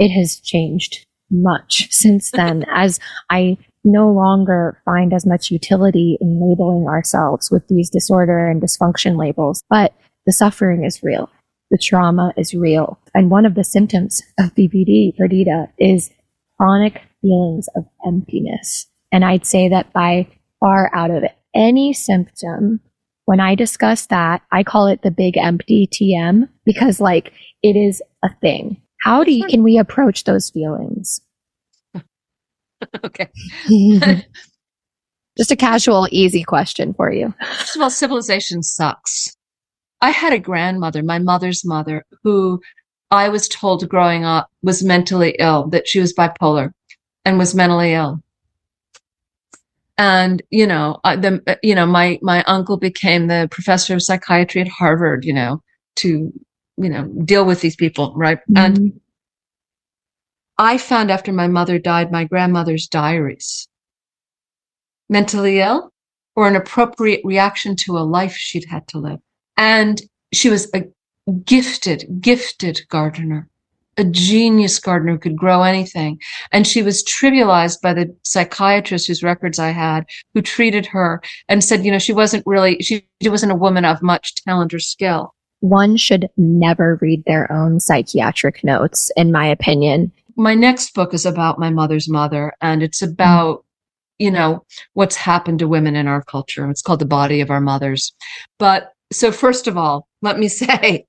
it has changed much since then as I no longer find as much utility in labeling ourselves with these disorder and dysfunction labels, but the suffering is real. The trauma is real. And one of the symptoms of BPD, Perdita, is chronic feelings of emptiness. And I'd say that by far out of any symptom, when I discuss that, I call it the big empty TM because like it is a thing. How do you, can we approach those feelings? okay. Just a casual, easy question for you. First of all, civilization sucks. I had a grandmother, my mother's mother, who I was told growing up was mentally ill, that she was bipolar and was mentally ill. And, you know, the, uh, you know, my, my uncle became the professor of psychiatry at Harvard, you know, to you know, deal with these people, right? Mm-hmm. And I found after my mother died, my grandmother's diaries. Mentally ill or an appropriate reaction to a life she'd had to live. And she was a gifted, gifted gardener, a genius gardener who could grow anything. And she was trivialized by the psychiatrist whose records I had, who treated her and said, you know, she wasn't really, she, she wasn't a woman of much talent or skill. One should never read their own psychiatric notes, in my opinion. My next book is about my mother's mother, and it's about you know, what's happened to women in our culture. It's called The Body of Our Mothers. But so, first of all, let me say,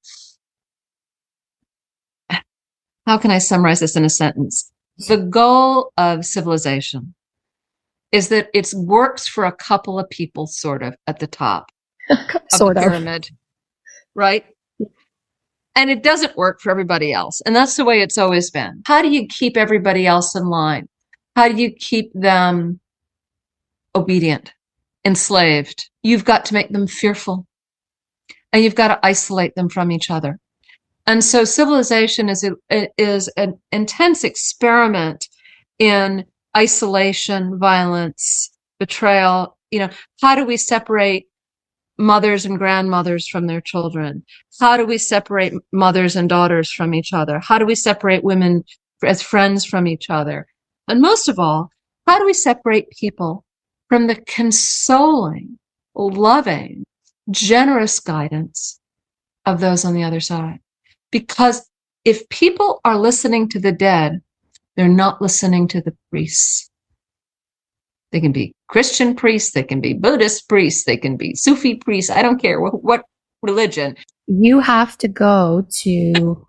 how can I summarize this in a sentence? The goal of civilization is that it works for a couple of people, sort of, at the top sort of of. Right? And it doesn't work for everybody else. And that's the way it's always been. How do you keep everybody else in line? How do you keep them obedient, enslaved. You've got to make them fearful and you've got to isolate them from each other. And so civilization is, a, is an intense experiment in isolation, violence, betrayal. You know, how do we separate mothers and grandmothers from their children? How do we separate mothers and daughters from each other? How do we separate women as friends from each other? And most of all, how do we separate people from the consoling, loving, generous guidance of those on the other side. Because if people are listening to the dead, they're not listening to the priests. They can be Christian priests, they can be Buddhist priests, they can be Sufi priests. I don't care what, what religion. You have to go to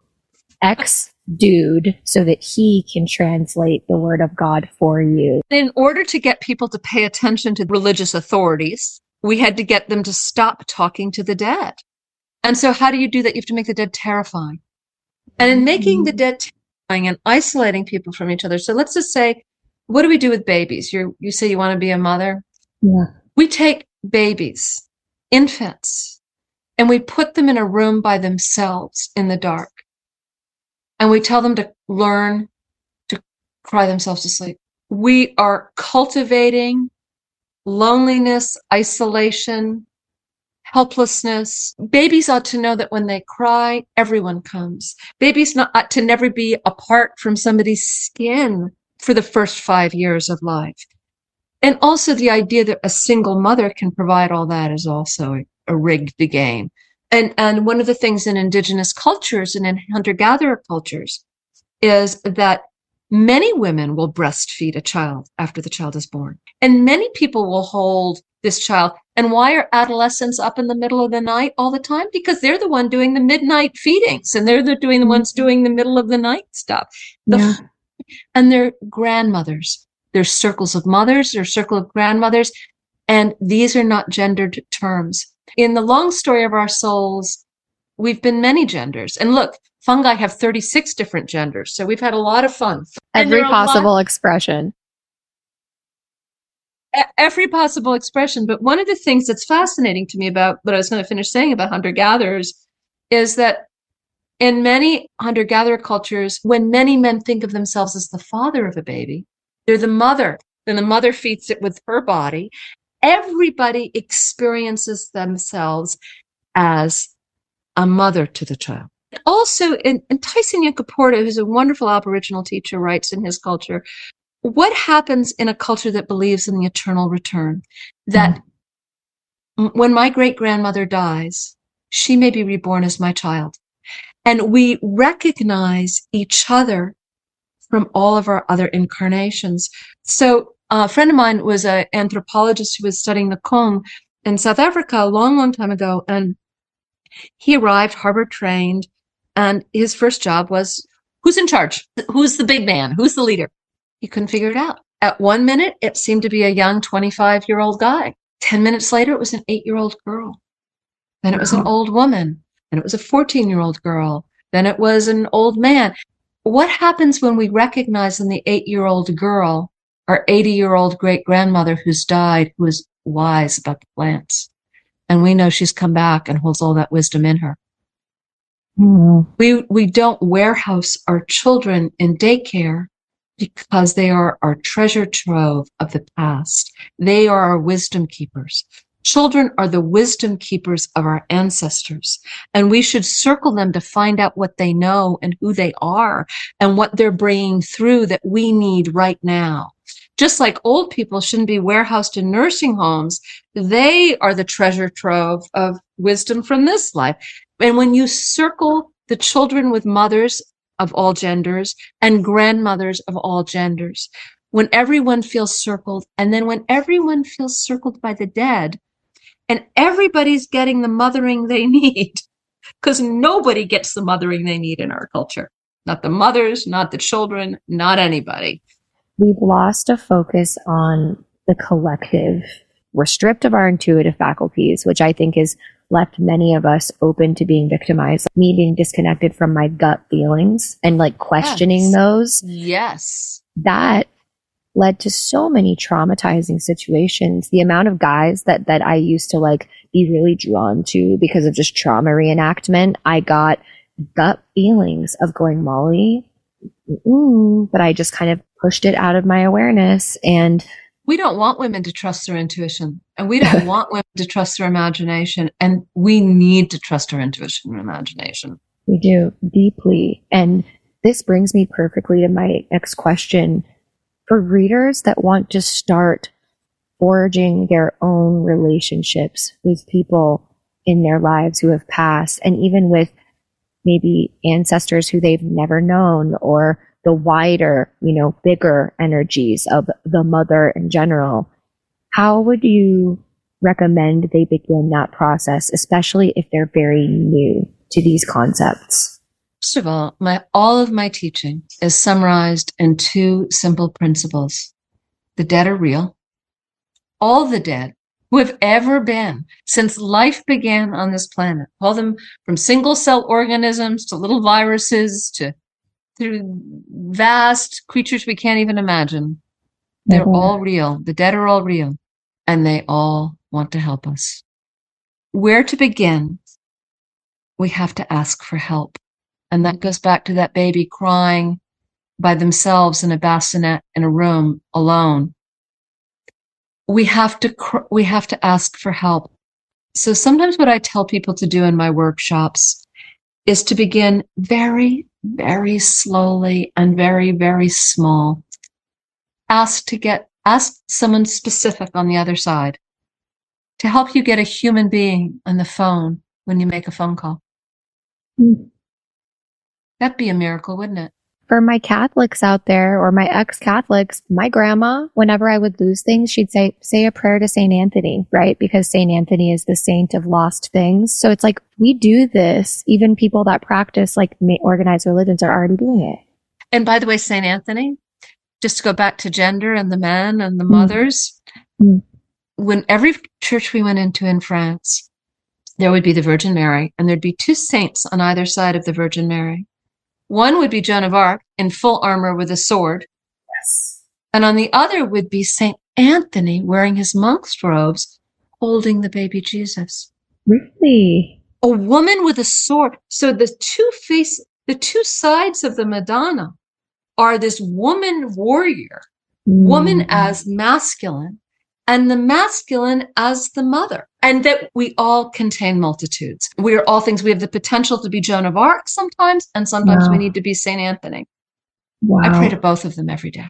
X dude so that he can translate the word of God for you. In order to get people to pay attention to religious authorities, we had to get them to stop talking to the dead. And so how do you do that? You have to make the dead terrifying. And in making the mm. dead terrifying and isolating people from each other. So let's just say, what do we do with babies? You you say you want to be a mother? Yeah. We take babies, infants, and we put them in a room by themselves in the dark and we tell them to learn to cry themselves to sleep. We are cultivating loneliness, isolation, helplessness. Babies ought to know that when they cry, everyone comes. Babies not, ought to never be apart from somebody's skin for the first five years of life. And also the idea that a single mother can provide all that is also a, a rigged game. And, and one of the things in indigenous cultures and in hunter gatherer cultures is that many women will breastfeed a child after the child is born. And many people will hold this child. And why are adolescents up in the middle of the night all the time? Because they're the one doing the midnight feedings and they're the doing the ones mm-hmm. doing the middle of the night stuff. The, Yeah. And they're grandmothers. There's circles of mothers, there's circle of grandmothers. And these are not gendered terms. In the long story of our souls, we've been many genders. And look, fungi have 36 different genders. So we've had a lot of fun. Every a lot- possible expression. every possible expression. But one of the things that's fascinating to me about what I was going to finish saying about hunter gatherers is that in many hunter gatherer cultures, when many men think of themselves as the father of a baby, they're the mother. Then the mother feeds it with her body. Everybody experiences themselves as a mother to the child. Also, in, in Tyson Yunkaporta, who's a wonderful Aboriginal teacher, writes in his culture, what happens in a culture that believes in the eternal return? That mm. m- when my great grandmother dies, she may be reborn as my child. And we recognize each other from all of our other incarnations. So a friend of mine was an anthropologist who was studying the Kung in South Africa a long, long time ago. And he arrived Harvard trained and his first job was who's in charge? Who's the big man? Who's the leader? He couldn't figure it out. At one minute, it seemed to be a young 25 year old guy. 10 minutes later, it was an eight year old girl. Then it was an old woman. Then it was a 14 year old girl. Then it was an old man. What happens when we recognize in the eight year old girl our 80 year old great grandmother who's died, who is wise about the plants? And we know she's come back and holds all that wisdom in her. Hmm. We, we don't warehouse our children in daycare because they are our treasure trove of the past. They are our wisdom keepers. Children are the wisdom keepers of our ancestors, and we should circle them to find out what they know and who they are and what they're bringing through that we need right now. Just like old people shouldn't be warehoused in nursing homes, they are the treasure trove of wisdom from this life. And when you circle the children with mothers of all genders and grandmothers of all genders, when everyone feels circled, and then when everyone feels circled by the dead, and everybody's getting the mothering they need because nobody gets the mothering they need in our culture. Not the mothers, not the children, not anybody. We've lost a focus on the collective. We're stripped of our intuitive faculties, which I think has left many of us open to being victimized, me being disconnected from my gut feelings and like questioning Yes. those. Yes. That led to so many traumatizing situations. The amount of guys that that I used to like be really drawn to because of just trauma reenactment, I got gut feelings of going Molly, but I just kind of pushed it out of my awareness and We don't want women to trust their intuition and we don't want women to trust their imagination and we need to trust our intuition and imagination. We do deeply. And this brings me perfectly to my next question. For readers that want to start forging their own relationships with people in their lives who have passed, and even with maybe ancestors who they've never known, or the wider, you know, bigger energies of the mother in general, how would you recommend they begin that process, especially if they're very new to these concepts? First of all, my all of my teaching is summarized in two simple principles. The dead are real. All the dead who have ever been since life began on this planet, call them from single cell organisms to little viruses to through vast creatures we can't even imagine. They're Mhm. all real. The dead are all real and they all want to help us. Where to begin? We have to ask for help. And that goes back to that baby crying by themselves in a bassinet in a room alone. We have to, cr- we have to ask for help. So sometimes what I tell people to do in my workshops is to begin very, very slowly and very, very small. Ask to get, ask someone specific on the other side to help you get a human being on the phone when you make a phone call. Hmm. That'd be a miracle, wouldn't it? For my Catholics out there or my ex Catholics, my grandma, whenever I would lose things, she'd say, say a prayer to St. Anthony, right? Because St. Anthony is the saint of lost things. So it's like we do this. Even people that practice like organized religions are already doing it. And by the way, St. Anthony, just to go back to gender and the men and the Mm. mothers, Mm. when every church we went into in France, there would be the Virgin Mary, and there'd be two saints on either side of the Virgin Mary. One would be Joan of Arc in full armor with a sword, Yes. and on the other would be St. Anthony wearing his monk's robes, holding the baby Jesus. Really? a woman with a sword. So the two face, the two sides of the Madonna are this woman warrior, woman Mm. as masculine, and the masculine as the mother. And that we all contain multitudes. We are all things. We have the potential to be Joan of Arc sometimes, and sometimes we need to be Saint Anthony. Wow. I pray to both of them every day.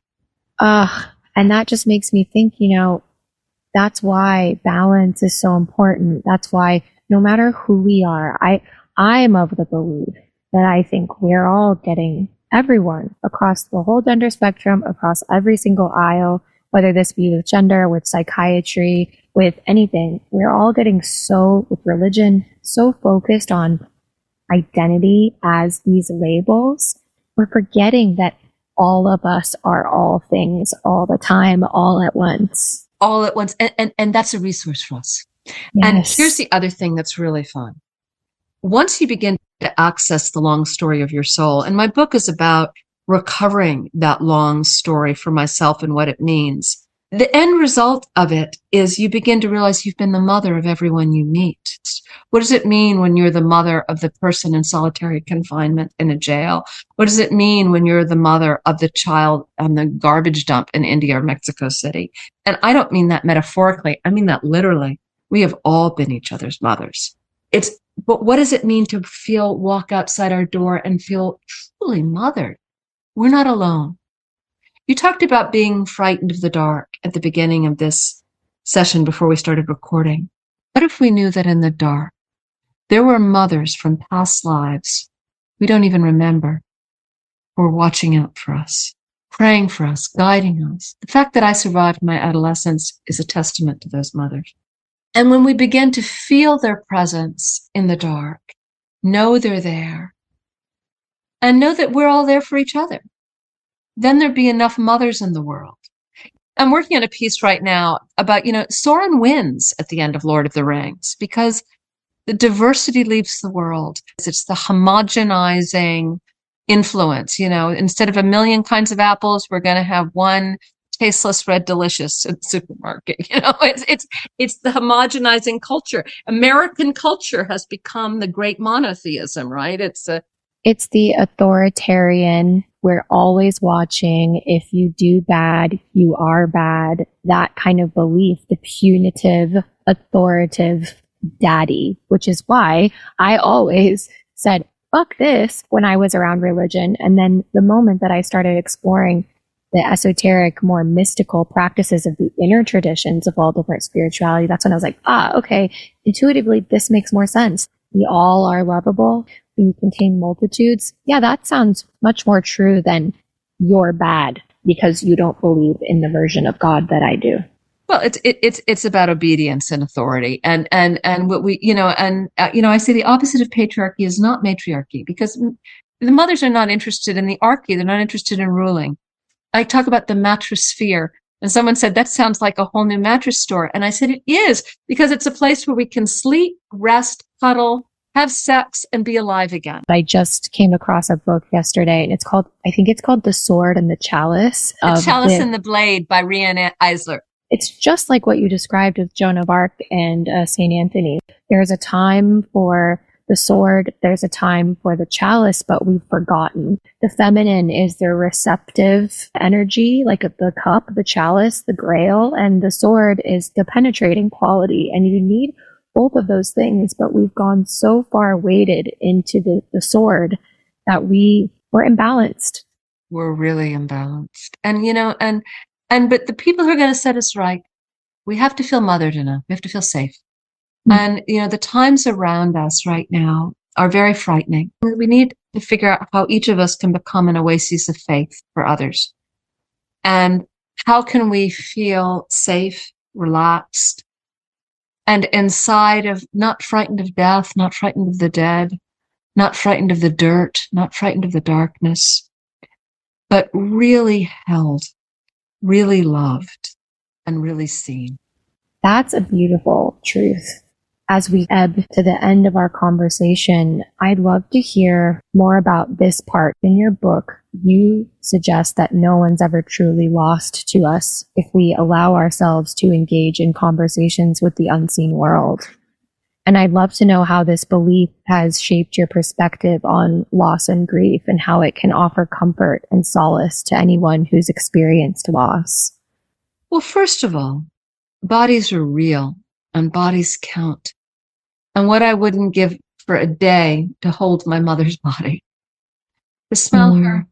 Ugh. And that just makes me think, you know, that's why balance is so important. That's why no matter who we are, I, I'm of the belief that I think we're all getting everyone across the whole gender spectrum, across every single aisle, whether this be with gender, with psychiatry, with anything. We're all getting so, with religion, so focused on identity as these labels. We're forgetting that all of us are all things all the time, all at once. All at once. And, and, and that's a resource for us. And here's the other thing that's really fun. Once you begin to access the long story of your soul, and my book is about recovering that long story for myself and what it means. The end result of it is you begin to realize you've been the mother of everyone you meet. What does it mean when you're the mother of the person in solitary confinement in a jail? What does it mean when you're the mother of the child on the garbage dump in India or Mexico City? And I don't mean that metaphorically. I mean that literally We have all been each other's mothers. It's, but what does it mean to feel, walk outside our door and feel truly mothered? We're not alone. You talked about being frightened of the dark at the beginning of this session before we started recording. What if we knew that in the dark, there were mothers from past lives we don't even remember who were watching out for us, praying for us, guiding us. The fact that I survived my adolescence is a testament to those mothers. And when we begin to feel their presence in the dark, know they're there, and know that we're all there for each other, then there'd be enough mothers in the world. I'm working on a piece right now about, you know, Sauron wins at the end of Lord of the Rings because the diversity leaves the world. It's the homogenizing influence. You know, instead of a million kinds of apples, we're going to have one tasteless red delicious at the supermarket. You know, it's, it's, it's the homogenizing culture. American culture has become the great monotheism, right? It's a, it's the authoritarian. We're always watching. If you do bad, you are bad. That kind of belief, the punitive, authoritative daddy, which is why I always said, fuck this when I was around religion. And then the moment that I started exploring the esoteric, more mystical practices of the inner traditions of all different spirituality, that's when I was like, ah, okay, intuitively, this makes more sense. We all are lovable. We contain multitudes. Yeah, that sounds much more true than you're bad because you don't believe in the version of God that I do. Well, it's it, it's it's about obedience and authority, and and and what we you know, and uh, you know, I say the opposite of patriarchy is not matriarchy because the mothers are not interested in the archy; they're not interested in ruling. I talk about the mattress sphere, and someone said that sounds like a whole new mattress store, and I said it is because it's a place where we can sleep, rest, cuddle, have sex, and be alive again. I just came across a book yesterday, and it's called I think it's called The Sword and the Chalice. The Chalice the, and the Blade by Riane Eisler it's just like what you described with Joan of Arc and uh, St. Anthony. There's a time for the sword, there's a time for the chalice, but we've forgotten. The feminine is the receptive energy, like the cup, the chalice, the grail, and the sword is the penetrating quality. And you need both of those things, but we've gone so far weighted into the, the sword that we were imbalanced. We're really imbalanced. And, you know, and and but the people who are going to set us right, we have to feel mothered enough. We have to feel safe. Mm-hmm. And you know, the times around us right now are very frightening. We need to figure out how each of us can become an oasis of faith for others. And how can we feel safe, relaxed, and inside of not frightened of death, not frightened of the dead, not frightened of the dirt, not frightened of the darkness, but really held really loved and really seen. That's a beautiful truth. As we ebb to the end of our conversation, I'd love to hear more about this part. In your book, you suggest that no one's ever truly lost to us if we allow ourselves to engage in conversations with the unseen world. And I'd love to know how this belief has shaped your perspective on loss and grief and how it can offer comfort and solace to anyone who's experienced loss. Well, first of all, bodies are real and bodies count. And what I wouldn't give for a day to hold my mother's body, to smell mm. her,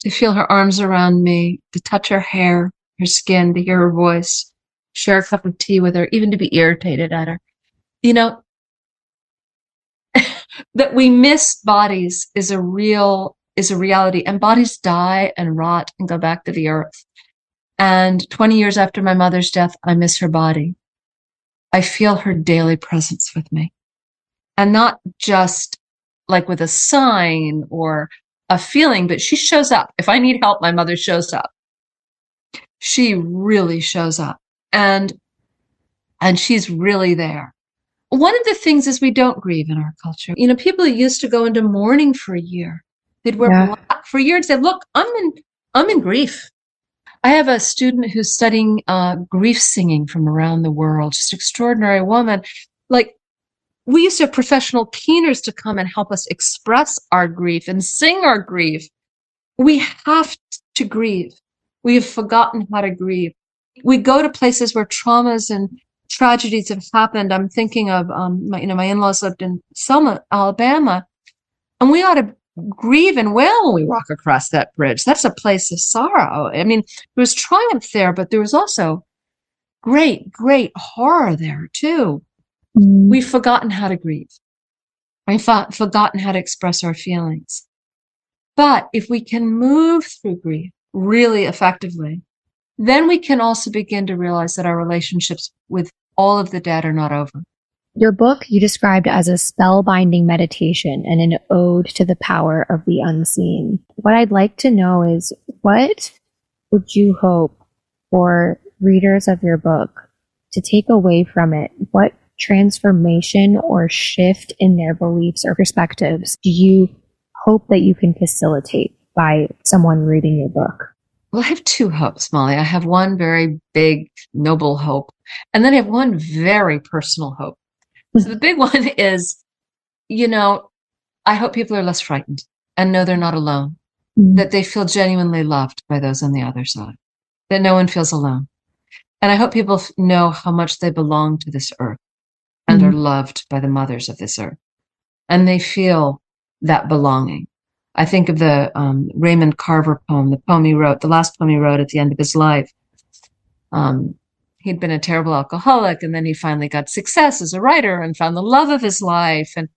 to feel her arms around me, to touch her hair, her skin, to hear her voice, share a cup of tea with her, even to be irritated at her you know, that we miss bodies is a real, is a reality and bodies die and rot and go back to the earth. And 20 years after my mother's death, I miss her body. I feel her daily presence with me and not just like with a sign or a feeling, but she shows up. If I need help, my mother shows up. She really shows up and, and she's really there. One of the things is we don't grieve in our culture. You know, people used to go into mourning for a year. They'd wear yeah. black for a year and say, look, I'm in, I'm in grief. I have a student who's studying uh, grief singing from around the world, just extraordinary woman. Like we used to have professional keeners to come and help us express our grief and sing our grief. We have to grieve. We have forgotten how to grieve. We go to places where traumas and tragedies have happened. I'm thinking of, um, my, you know, my in-laws lived in Selma, Alabama, and we ought to grieve and wail when we walk across that bridge. That's a place of sorrow. I mean, there was triumph there, but there was also great, great horror there too. Mm. We've forgotten how to grieve. We've forgotten how to express our feelings. But if we can move through grief really effectively, then we can also begin to realize that our relationships with all of the dead are not over. Your book you described as a spellbinding meditation and an ode to the power of the unseen. What I'd like to know is what would you hope for readers of your book to take away from it? What transformation or shift in their beliefs or perspectives do you hope that you can facilitate by someone reading your book? Well, I have two hopes, Molly. I have one very big, noble hope, and then I have one very personal hope. So the big one is, you know, I hope people are less frightened and know they're not alone, mm-hmm. that they feel genuinely loved by those on the other side, that no one feels alone. And I hope people know how much they belong to this earth and mm-hmm. are loved by the mothers of this earth. And they feel that belonging. I think of the um, Raymond Carver poem, the poem he wrote, the last poem he wrote at the end of his life. Um, he'd been a terrible alcoholic, and then he finally got success as a writer and found the love of his life and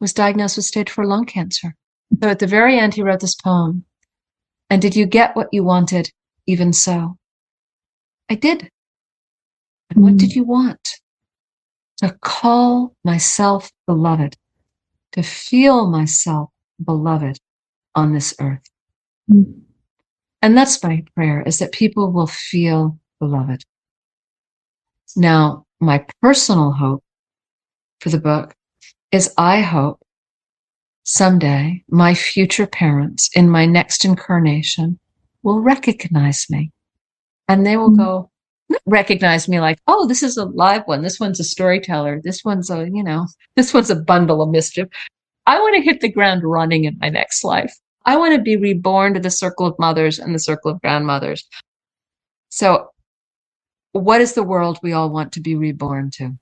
was diagnosed with stage four lung cancer. So at the very end, he wrote this poem. And did you get what you wanted? Even so. I did. And what did mm. you want? To call myself beloved, to feel myself beloved on this earth. Mm. And that's my prayer is that people will feel beloved. Now, my personal hope for the book is I hope someday my future parents in my next incarnation will recognize me and they will mm. go recognize me like, oh, this is a live one. This one's a storyteller. This one's a, you know, this one's a bundle of mischief. I want to hit the ground running in my next life. I want to be reborn to the circle of mothers and the circle of grandmothers. So, what is the world we all want to be reborn to?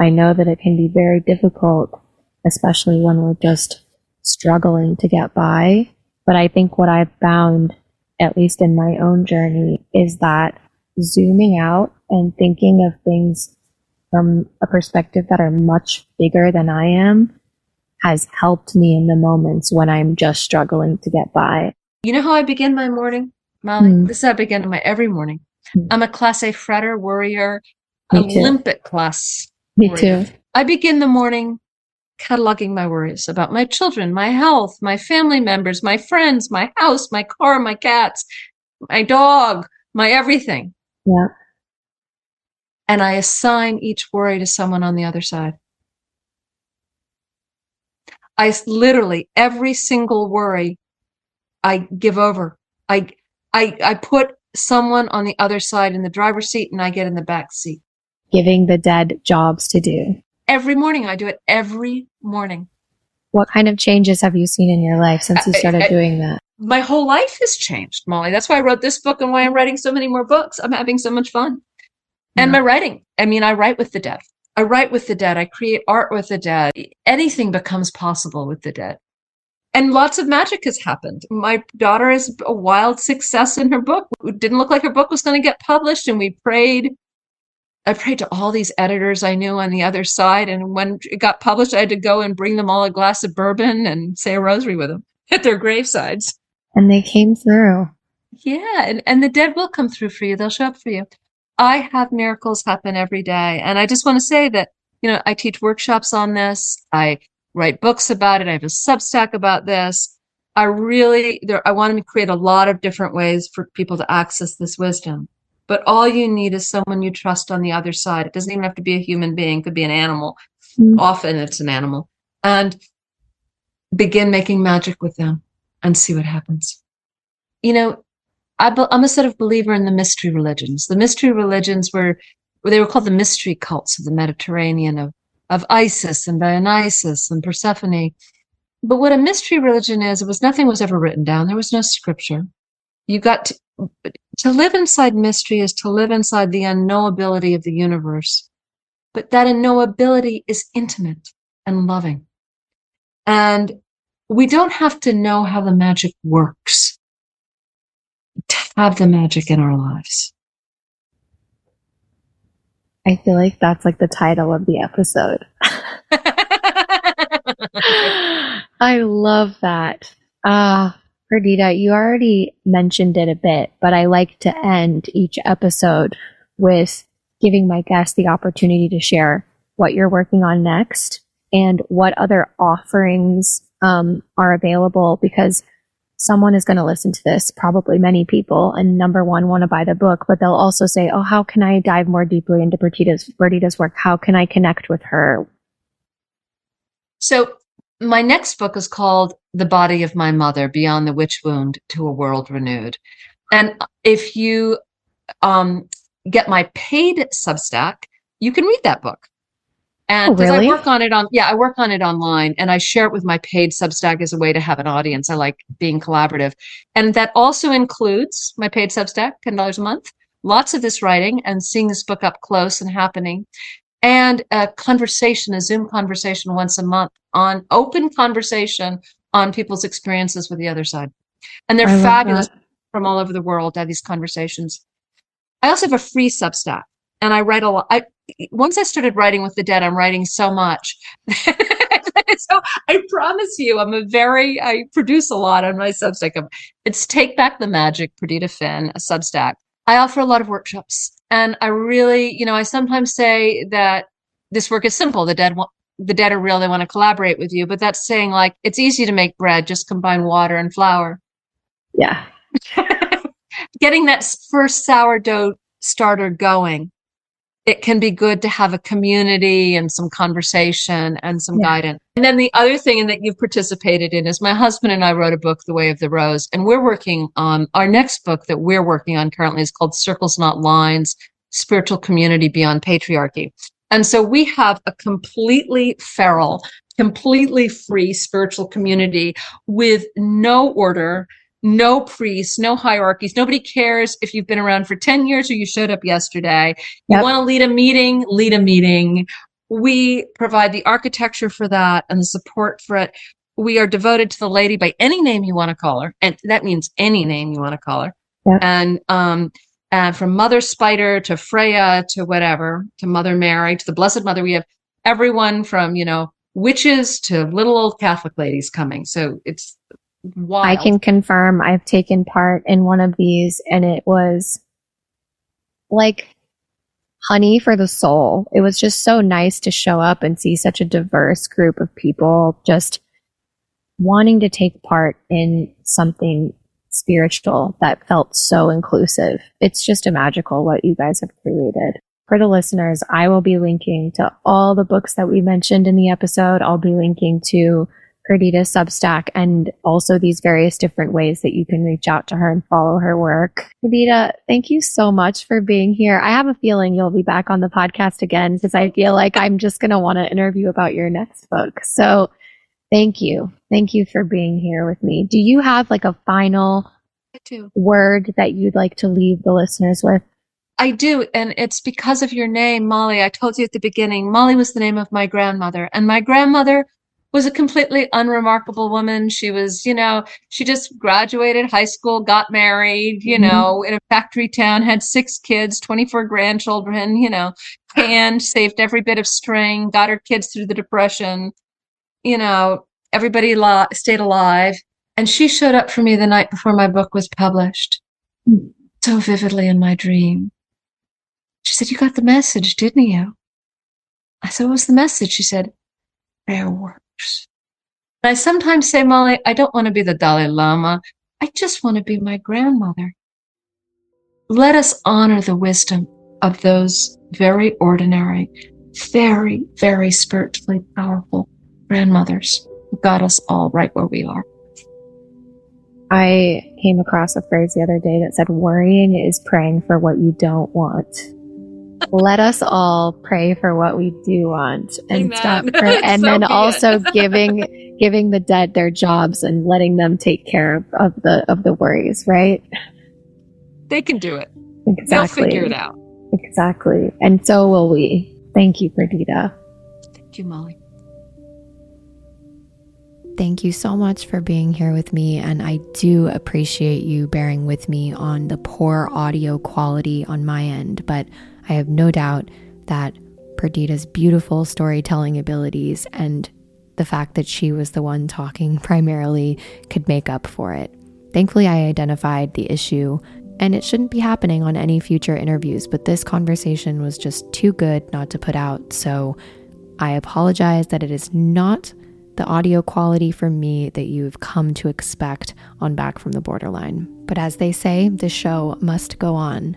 I know that it can be very difficult, especially when we're just struggling to get by. But I think what I've found, at least in my own journey, is that zooming out and thinking of things from a perspective that are much bigger than I am has helped me in the moments when I'm just struggling to get by. You know how I begin my morning, Molly? Mm. This is how I begin my every morning. Mm. I'm a class A fretter, worrier, me Olympic too. class. Me warrior. too. I begin the morning cataloging my worries about my children, my health, my family members, my friends, my house, my car, my cats, my dog, my everything. Yeah. And I assign each worry to someone on the other side. I literally every single worry I give over. I I I put someone on the other side in the driver's seat and I get in the back seat. Giving the dead jobs to do. Every morning I do it every morning. What kind of changes have you seen in your life since you started I, I, doing that? My whole life has changed, Molly. That's why I wrote this book and why I'm writing so many more books. I'm having so much fun. And yeah. my writing. I mean, I write with the dead. I write with the dead. I create art with the dead. Anything becomes possible with the dead. And lots of magic has happened. My daughter is a wild success in her book. It didn't look like her book was going to get published. And we prayed. I prayed to all these editors I knew on the other side. And when it got published, I had to go and bring them all a glass of bourbon and say a rosary with them at their gravesides. And they came through. Yeah. And, and the dead will come through for you. They'll show up for you. I have miracles happen every day. And I just want to say that, you know, I teach workshops on this. I write books about it. I have a Substack about this. I really, there, I want to create a lot of different ways for people to access this wisdom. But all you need is someone you trust on the other side. It doesn't even have to be a human being. It could be an animal. Mm-hmm. Often it's an animal and begin making magic with them and see what happens. You know, I am a sort of believer in the mystery religions. The mystery religions were, they were called the mystery cults of the Mediterranean of, of Isis and Dionysus and Persephone. But what a mystery religion is, it was nothing was ever written down. There was no scripture. You got to to live inside mystery is to live inside the unknowability of the universe. But that unknowability is intimate and loving. And we don't have to know how the magic works to have the magic in our lives. I feel like that's like the title of the episode. I love that. Ah, uh, Perdita, you already mentioned it a bit, but I like to end each episode with giving my guests the opportunity to share what you're working on next and what other offerings um, are available because someone is going to listen to this, probably many people, and number one, want to buy the book, but they'll also say, Oh, how can I dive more deeply into Bertita's, Perdita's work? How can I connect with her? So my next book is called The Body of My Mother, Beyond the Witch Wound to a World Renewed. And if you um, get my paid Substack, you can read that book. And oh, really? I work on it on, yeah, I work on it online and I share it with my paid Substack as a way to have an audience. I like being collaborative. And that also includes my paid Substack, $10 a month, lots of this writing and seeing this book up close and happening and a conversation, a Zoom conversation once a month on open conversation on people's experiences with the other side. And they're fabulous that. from all over the world to have these conversations. I also have a free Substack and I write a lot. I, once I started writing with the dead, I'm writing so much. so I promise you, I'm a very, I produce a lot on my Substack. It's Take Back the Magic, Perdita Finn, a Substack. I offer a lot of workshops and I really, you know, I sometimes say that this work is simple. The dead, the dead are real. They want to collaborate with you, but that's saying like, it's easy to make bread. Just combine water and flour. Yeah. Getting that first sourdough starter going it can be good to have a community and some conversation and some yeah. guidance. And then the other thing that you've participated in is my husband and I wrote a book, The Way of the Rose, and we're working on our next book that we're working on currently is called Circles Not Lines, Spiritual Community Beyond Patriarchy. And so we have a completely feral, completely free spiritual community with no order, no priests, no hierarchies. Nobody cares if you've been around for 10 years or you showed up yesterday. Yep. You want to lead a meeting, lead a meeting. We provide the architecture for that and the support for it. We are devoted to the lady by any name you want to call her. And that means any name you want to call her. Yep. And, um, and from Mother Spider to Freya to whatever, to Mother Mary to the Blessed Mother, we have everyone from, you know, witches to little old Catholic ladies coming. So it's Wild. I can confirm I've taken part in one of these and it was like honey for the soul. It was just so nice to show up and see such a diverse group of people just wanting to take part in something spiritual that felt so inclusive. It's just a magical what you guys have created. For the listeners, I will be linking to all the books that we mentioned in the episode. I'll be linking to Perdita Substack and also these various different ways that you can reach out to her and follow her work. Perdita, thank you so much for being here. I have a feeling you'll be back on the podcast again because I feel like I'm just going to want to interview about your next book. So thank you. Thank you for being here with me. Do you have like a final word that you'd like to leave the listeners with? I do. And it's because of your name, Molly. I told you at the beginning, Molly was the name of my grandmother. And my grandmother was a completely unremarkable woman. She was, you know, she just graduated high school, got married, you mm-hmm. know, in a factory town, had six kids, 24 grandchildren, you know, and saved every bit of string, got her kids through the depression, you know, everybody lo- stayed alive. And she showed up for me the night before my book was published so vividly in my dream. She said, You got the message, didn't you? I said, What was the message? She said, There were I sometimes say, Molly, I don't want to be the Dalai Lama. I just want to be my grandmother. Let us honor the wisdom of those very ordinary, very, very spiritually powerful grandmothers who got us all right where we are. I came across a phrase the other day that said, worrying is praying for what you don't want let us all pray for what we do want and Amen. stop pray- and so then also giving giving the dead their jobs and letting them take care of, of the of the worries right they can do it. Exactly. They'll figure it out. Exactly. And so will we. Thank you, Perdita. Thank you, Molly. Thank you so much for being here with me, and I do appreciate you bearing with me on the poor audio quality on my end. But I have no doubt that Perdita's beautiful storytelling abilities and the fact that she was the one talking primarily could make up for it. Thankfully, I identified the issue, and it shouldn't be happening on any future interviews, but this conversation was just too good not to put out. So I apologize that it is not the audio quality from me that you've come to expect on Back from the Borderline. But as they say, the show must go on.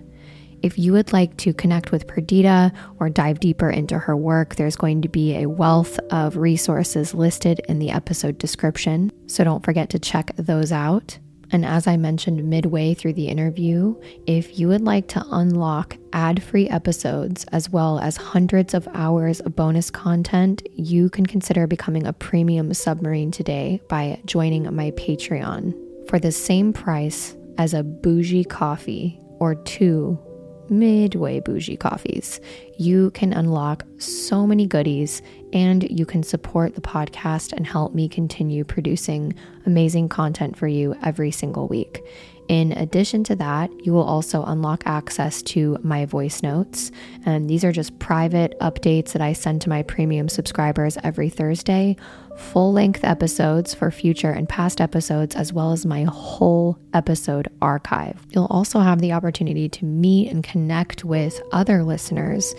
If you would like to connect with Perdita or dive deeper into her work, there's going to be a wealth of resources listed in the episode description. So don't forget to check those out. And as I mentioned midway through the interview, if you would like to unlock ad free episodes as well as hundreds of hours of bonus content, you can consider becoming a premium submarine today by joining my Patreon. For the same price as a bougie coffee or two midway bougie coffees, you can unlock so many goodies and you can support the podcast and help me continue producing amazing content for you every single week. In addition to that, you will also unlock access to my voice notes. And these are just private updates that I send to my premium subscribers every Thursday, full length episodes for future and past episodes, as well as my whole episode archive. You'll also have the opportunity to meet and connect with other listeners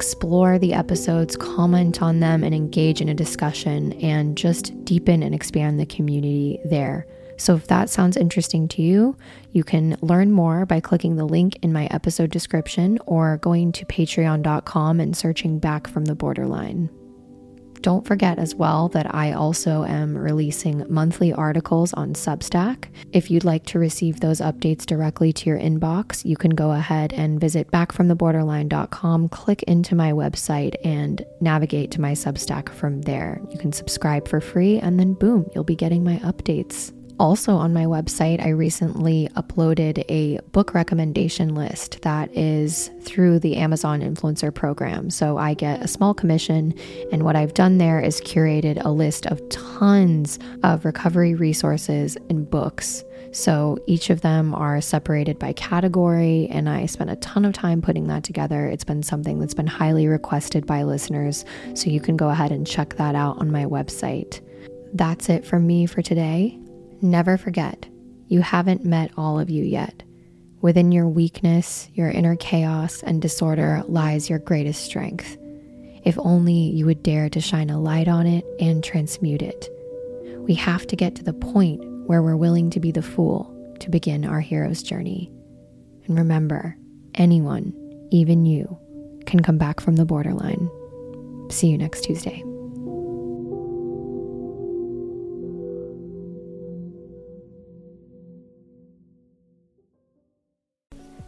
explore the episodes, comment on them, and engage in a discussion and just deepen and expand the community there. So, if that sounds interesting to you, you can learn more by clicking the link in my episode description or going to patreon.com and searching back from the borderline. Don't forget as well that I also am releasing monthly articles on Substack. If you'd like to receive those updates directly to your inbox, you can go ahead and visit backfromtheborderline.com, click into my website, and navigate to my Substack from there. You can subscribe for free, and then boom, you'll be getting my updates. Also, on my website, I recently uploaded a book recommendation list that is through the Amazon Influencer Program. So I get a small commission, and what I've done there is curated a list of tons of recovery resources and books. So each of them are separated by category, and I spent a ton of time putting that together. It's been something that's been highly requested by listeners, so you can go ahead and check that out on my website. That's it from me for today. Never forget, you haven't met all of you yet. Within your weakness, your inner chaos, and disorder lies your greatest strength. If only you would dare to shine a light on it and transmute it. We have to get to the point where we're willing to be the fool to begin our hero's journey. And remember, anyone, even you, can come back from the borderline. See you next Tuesday.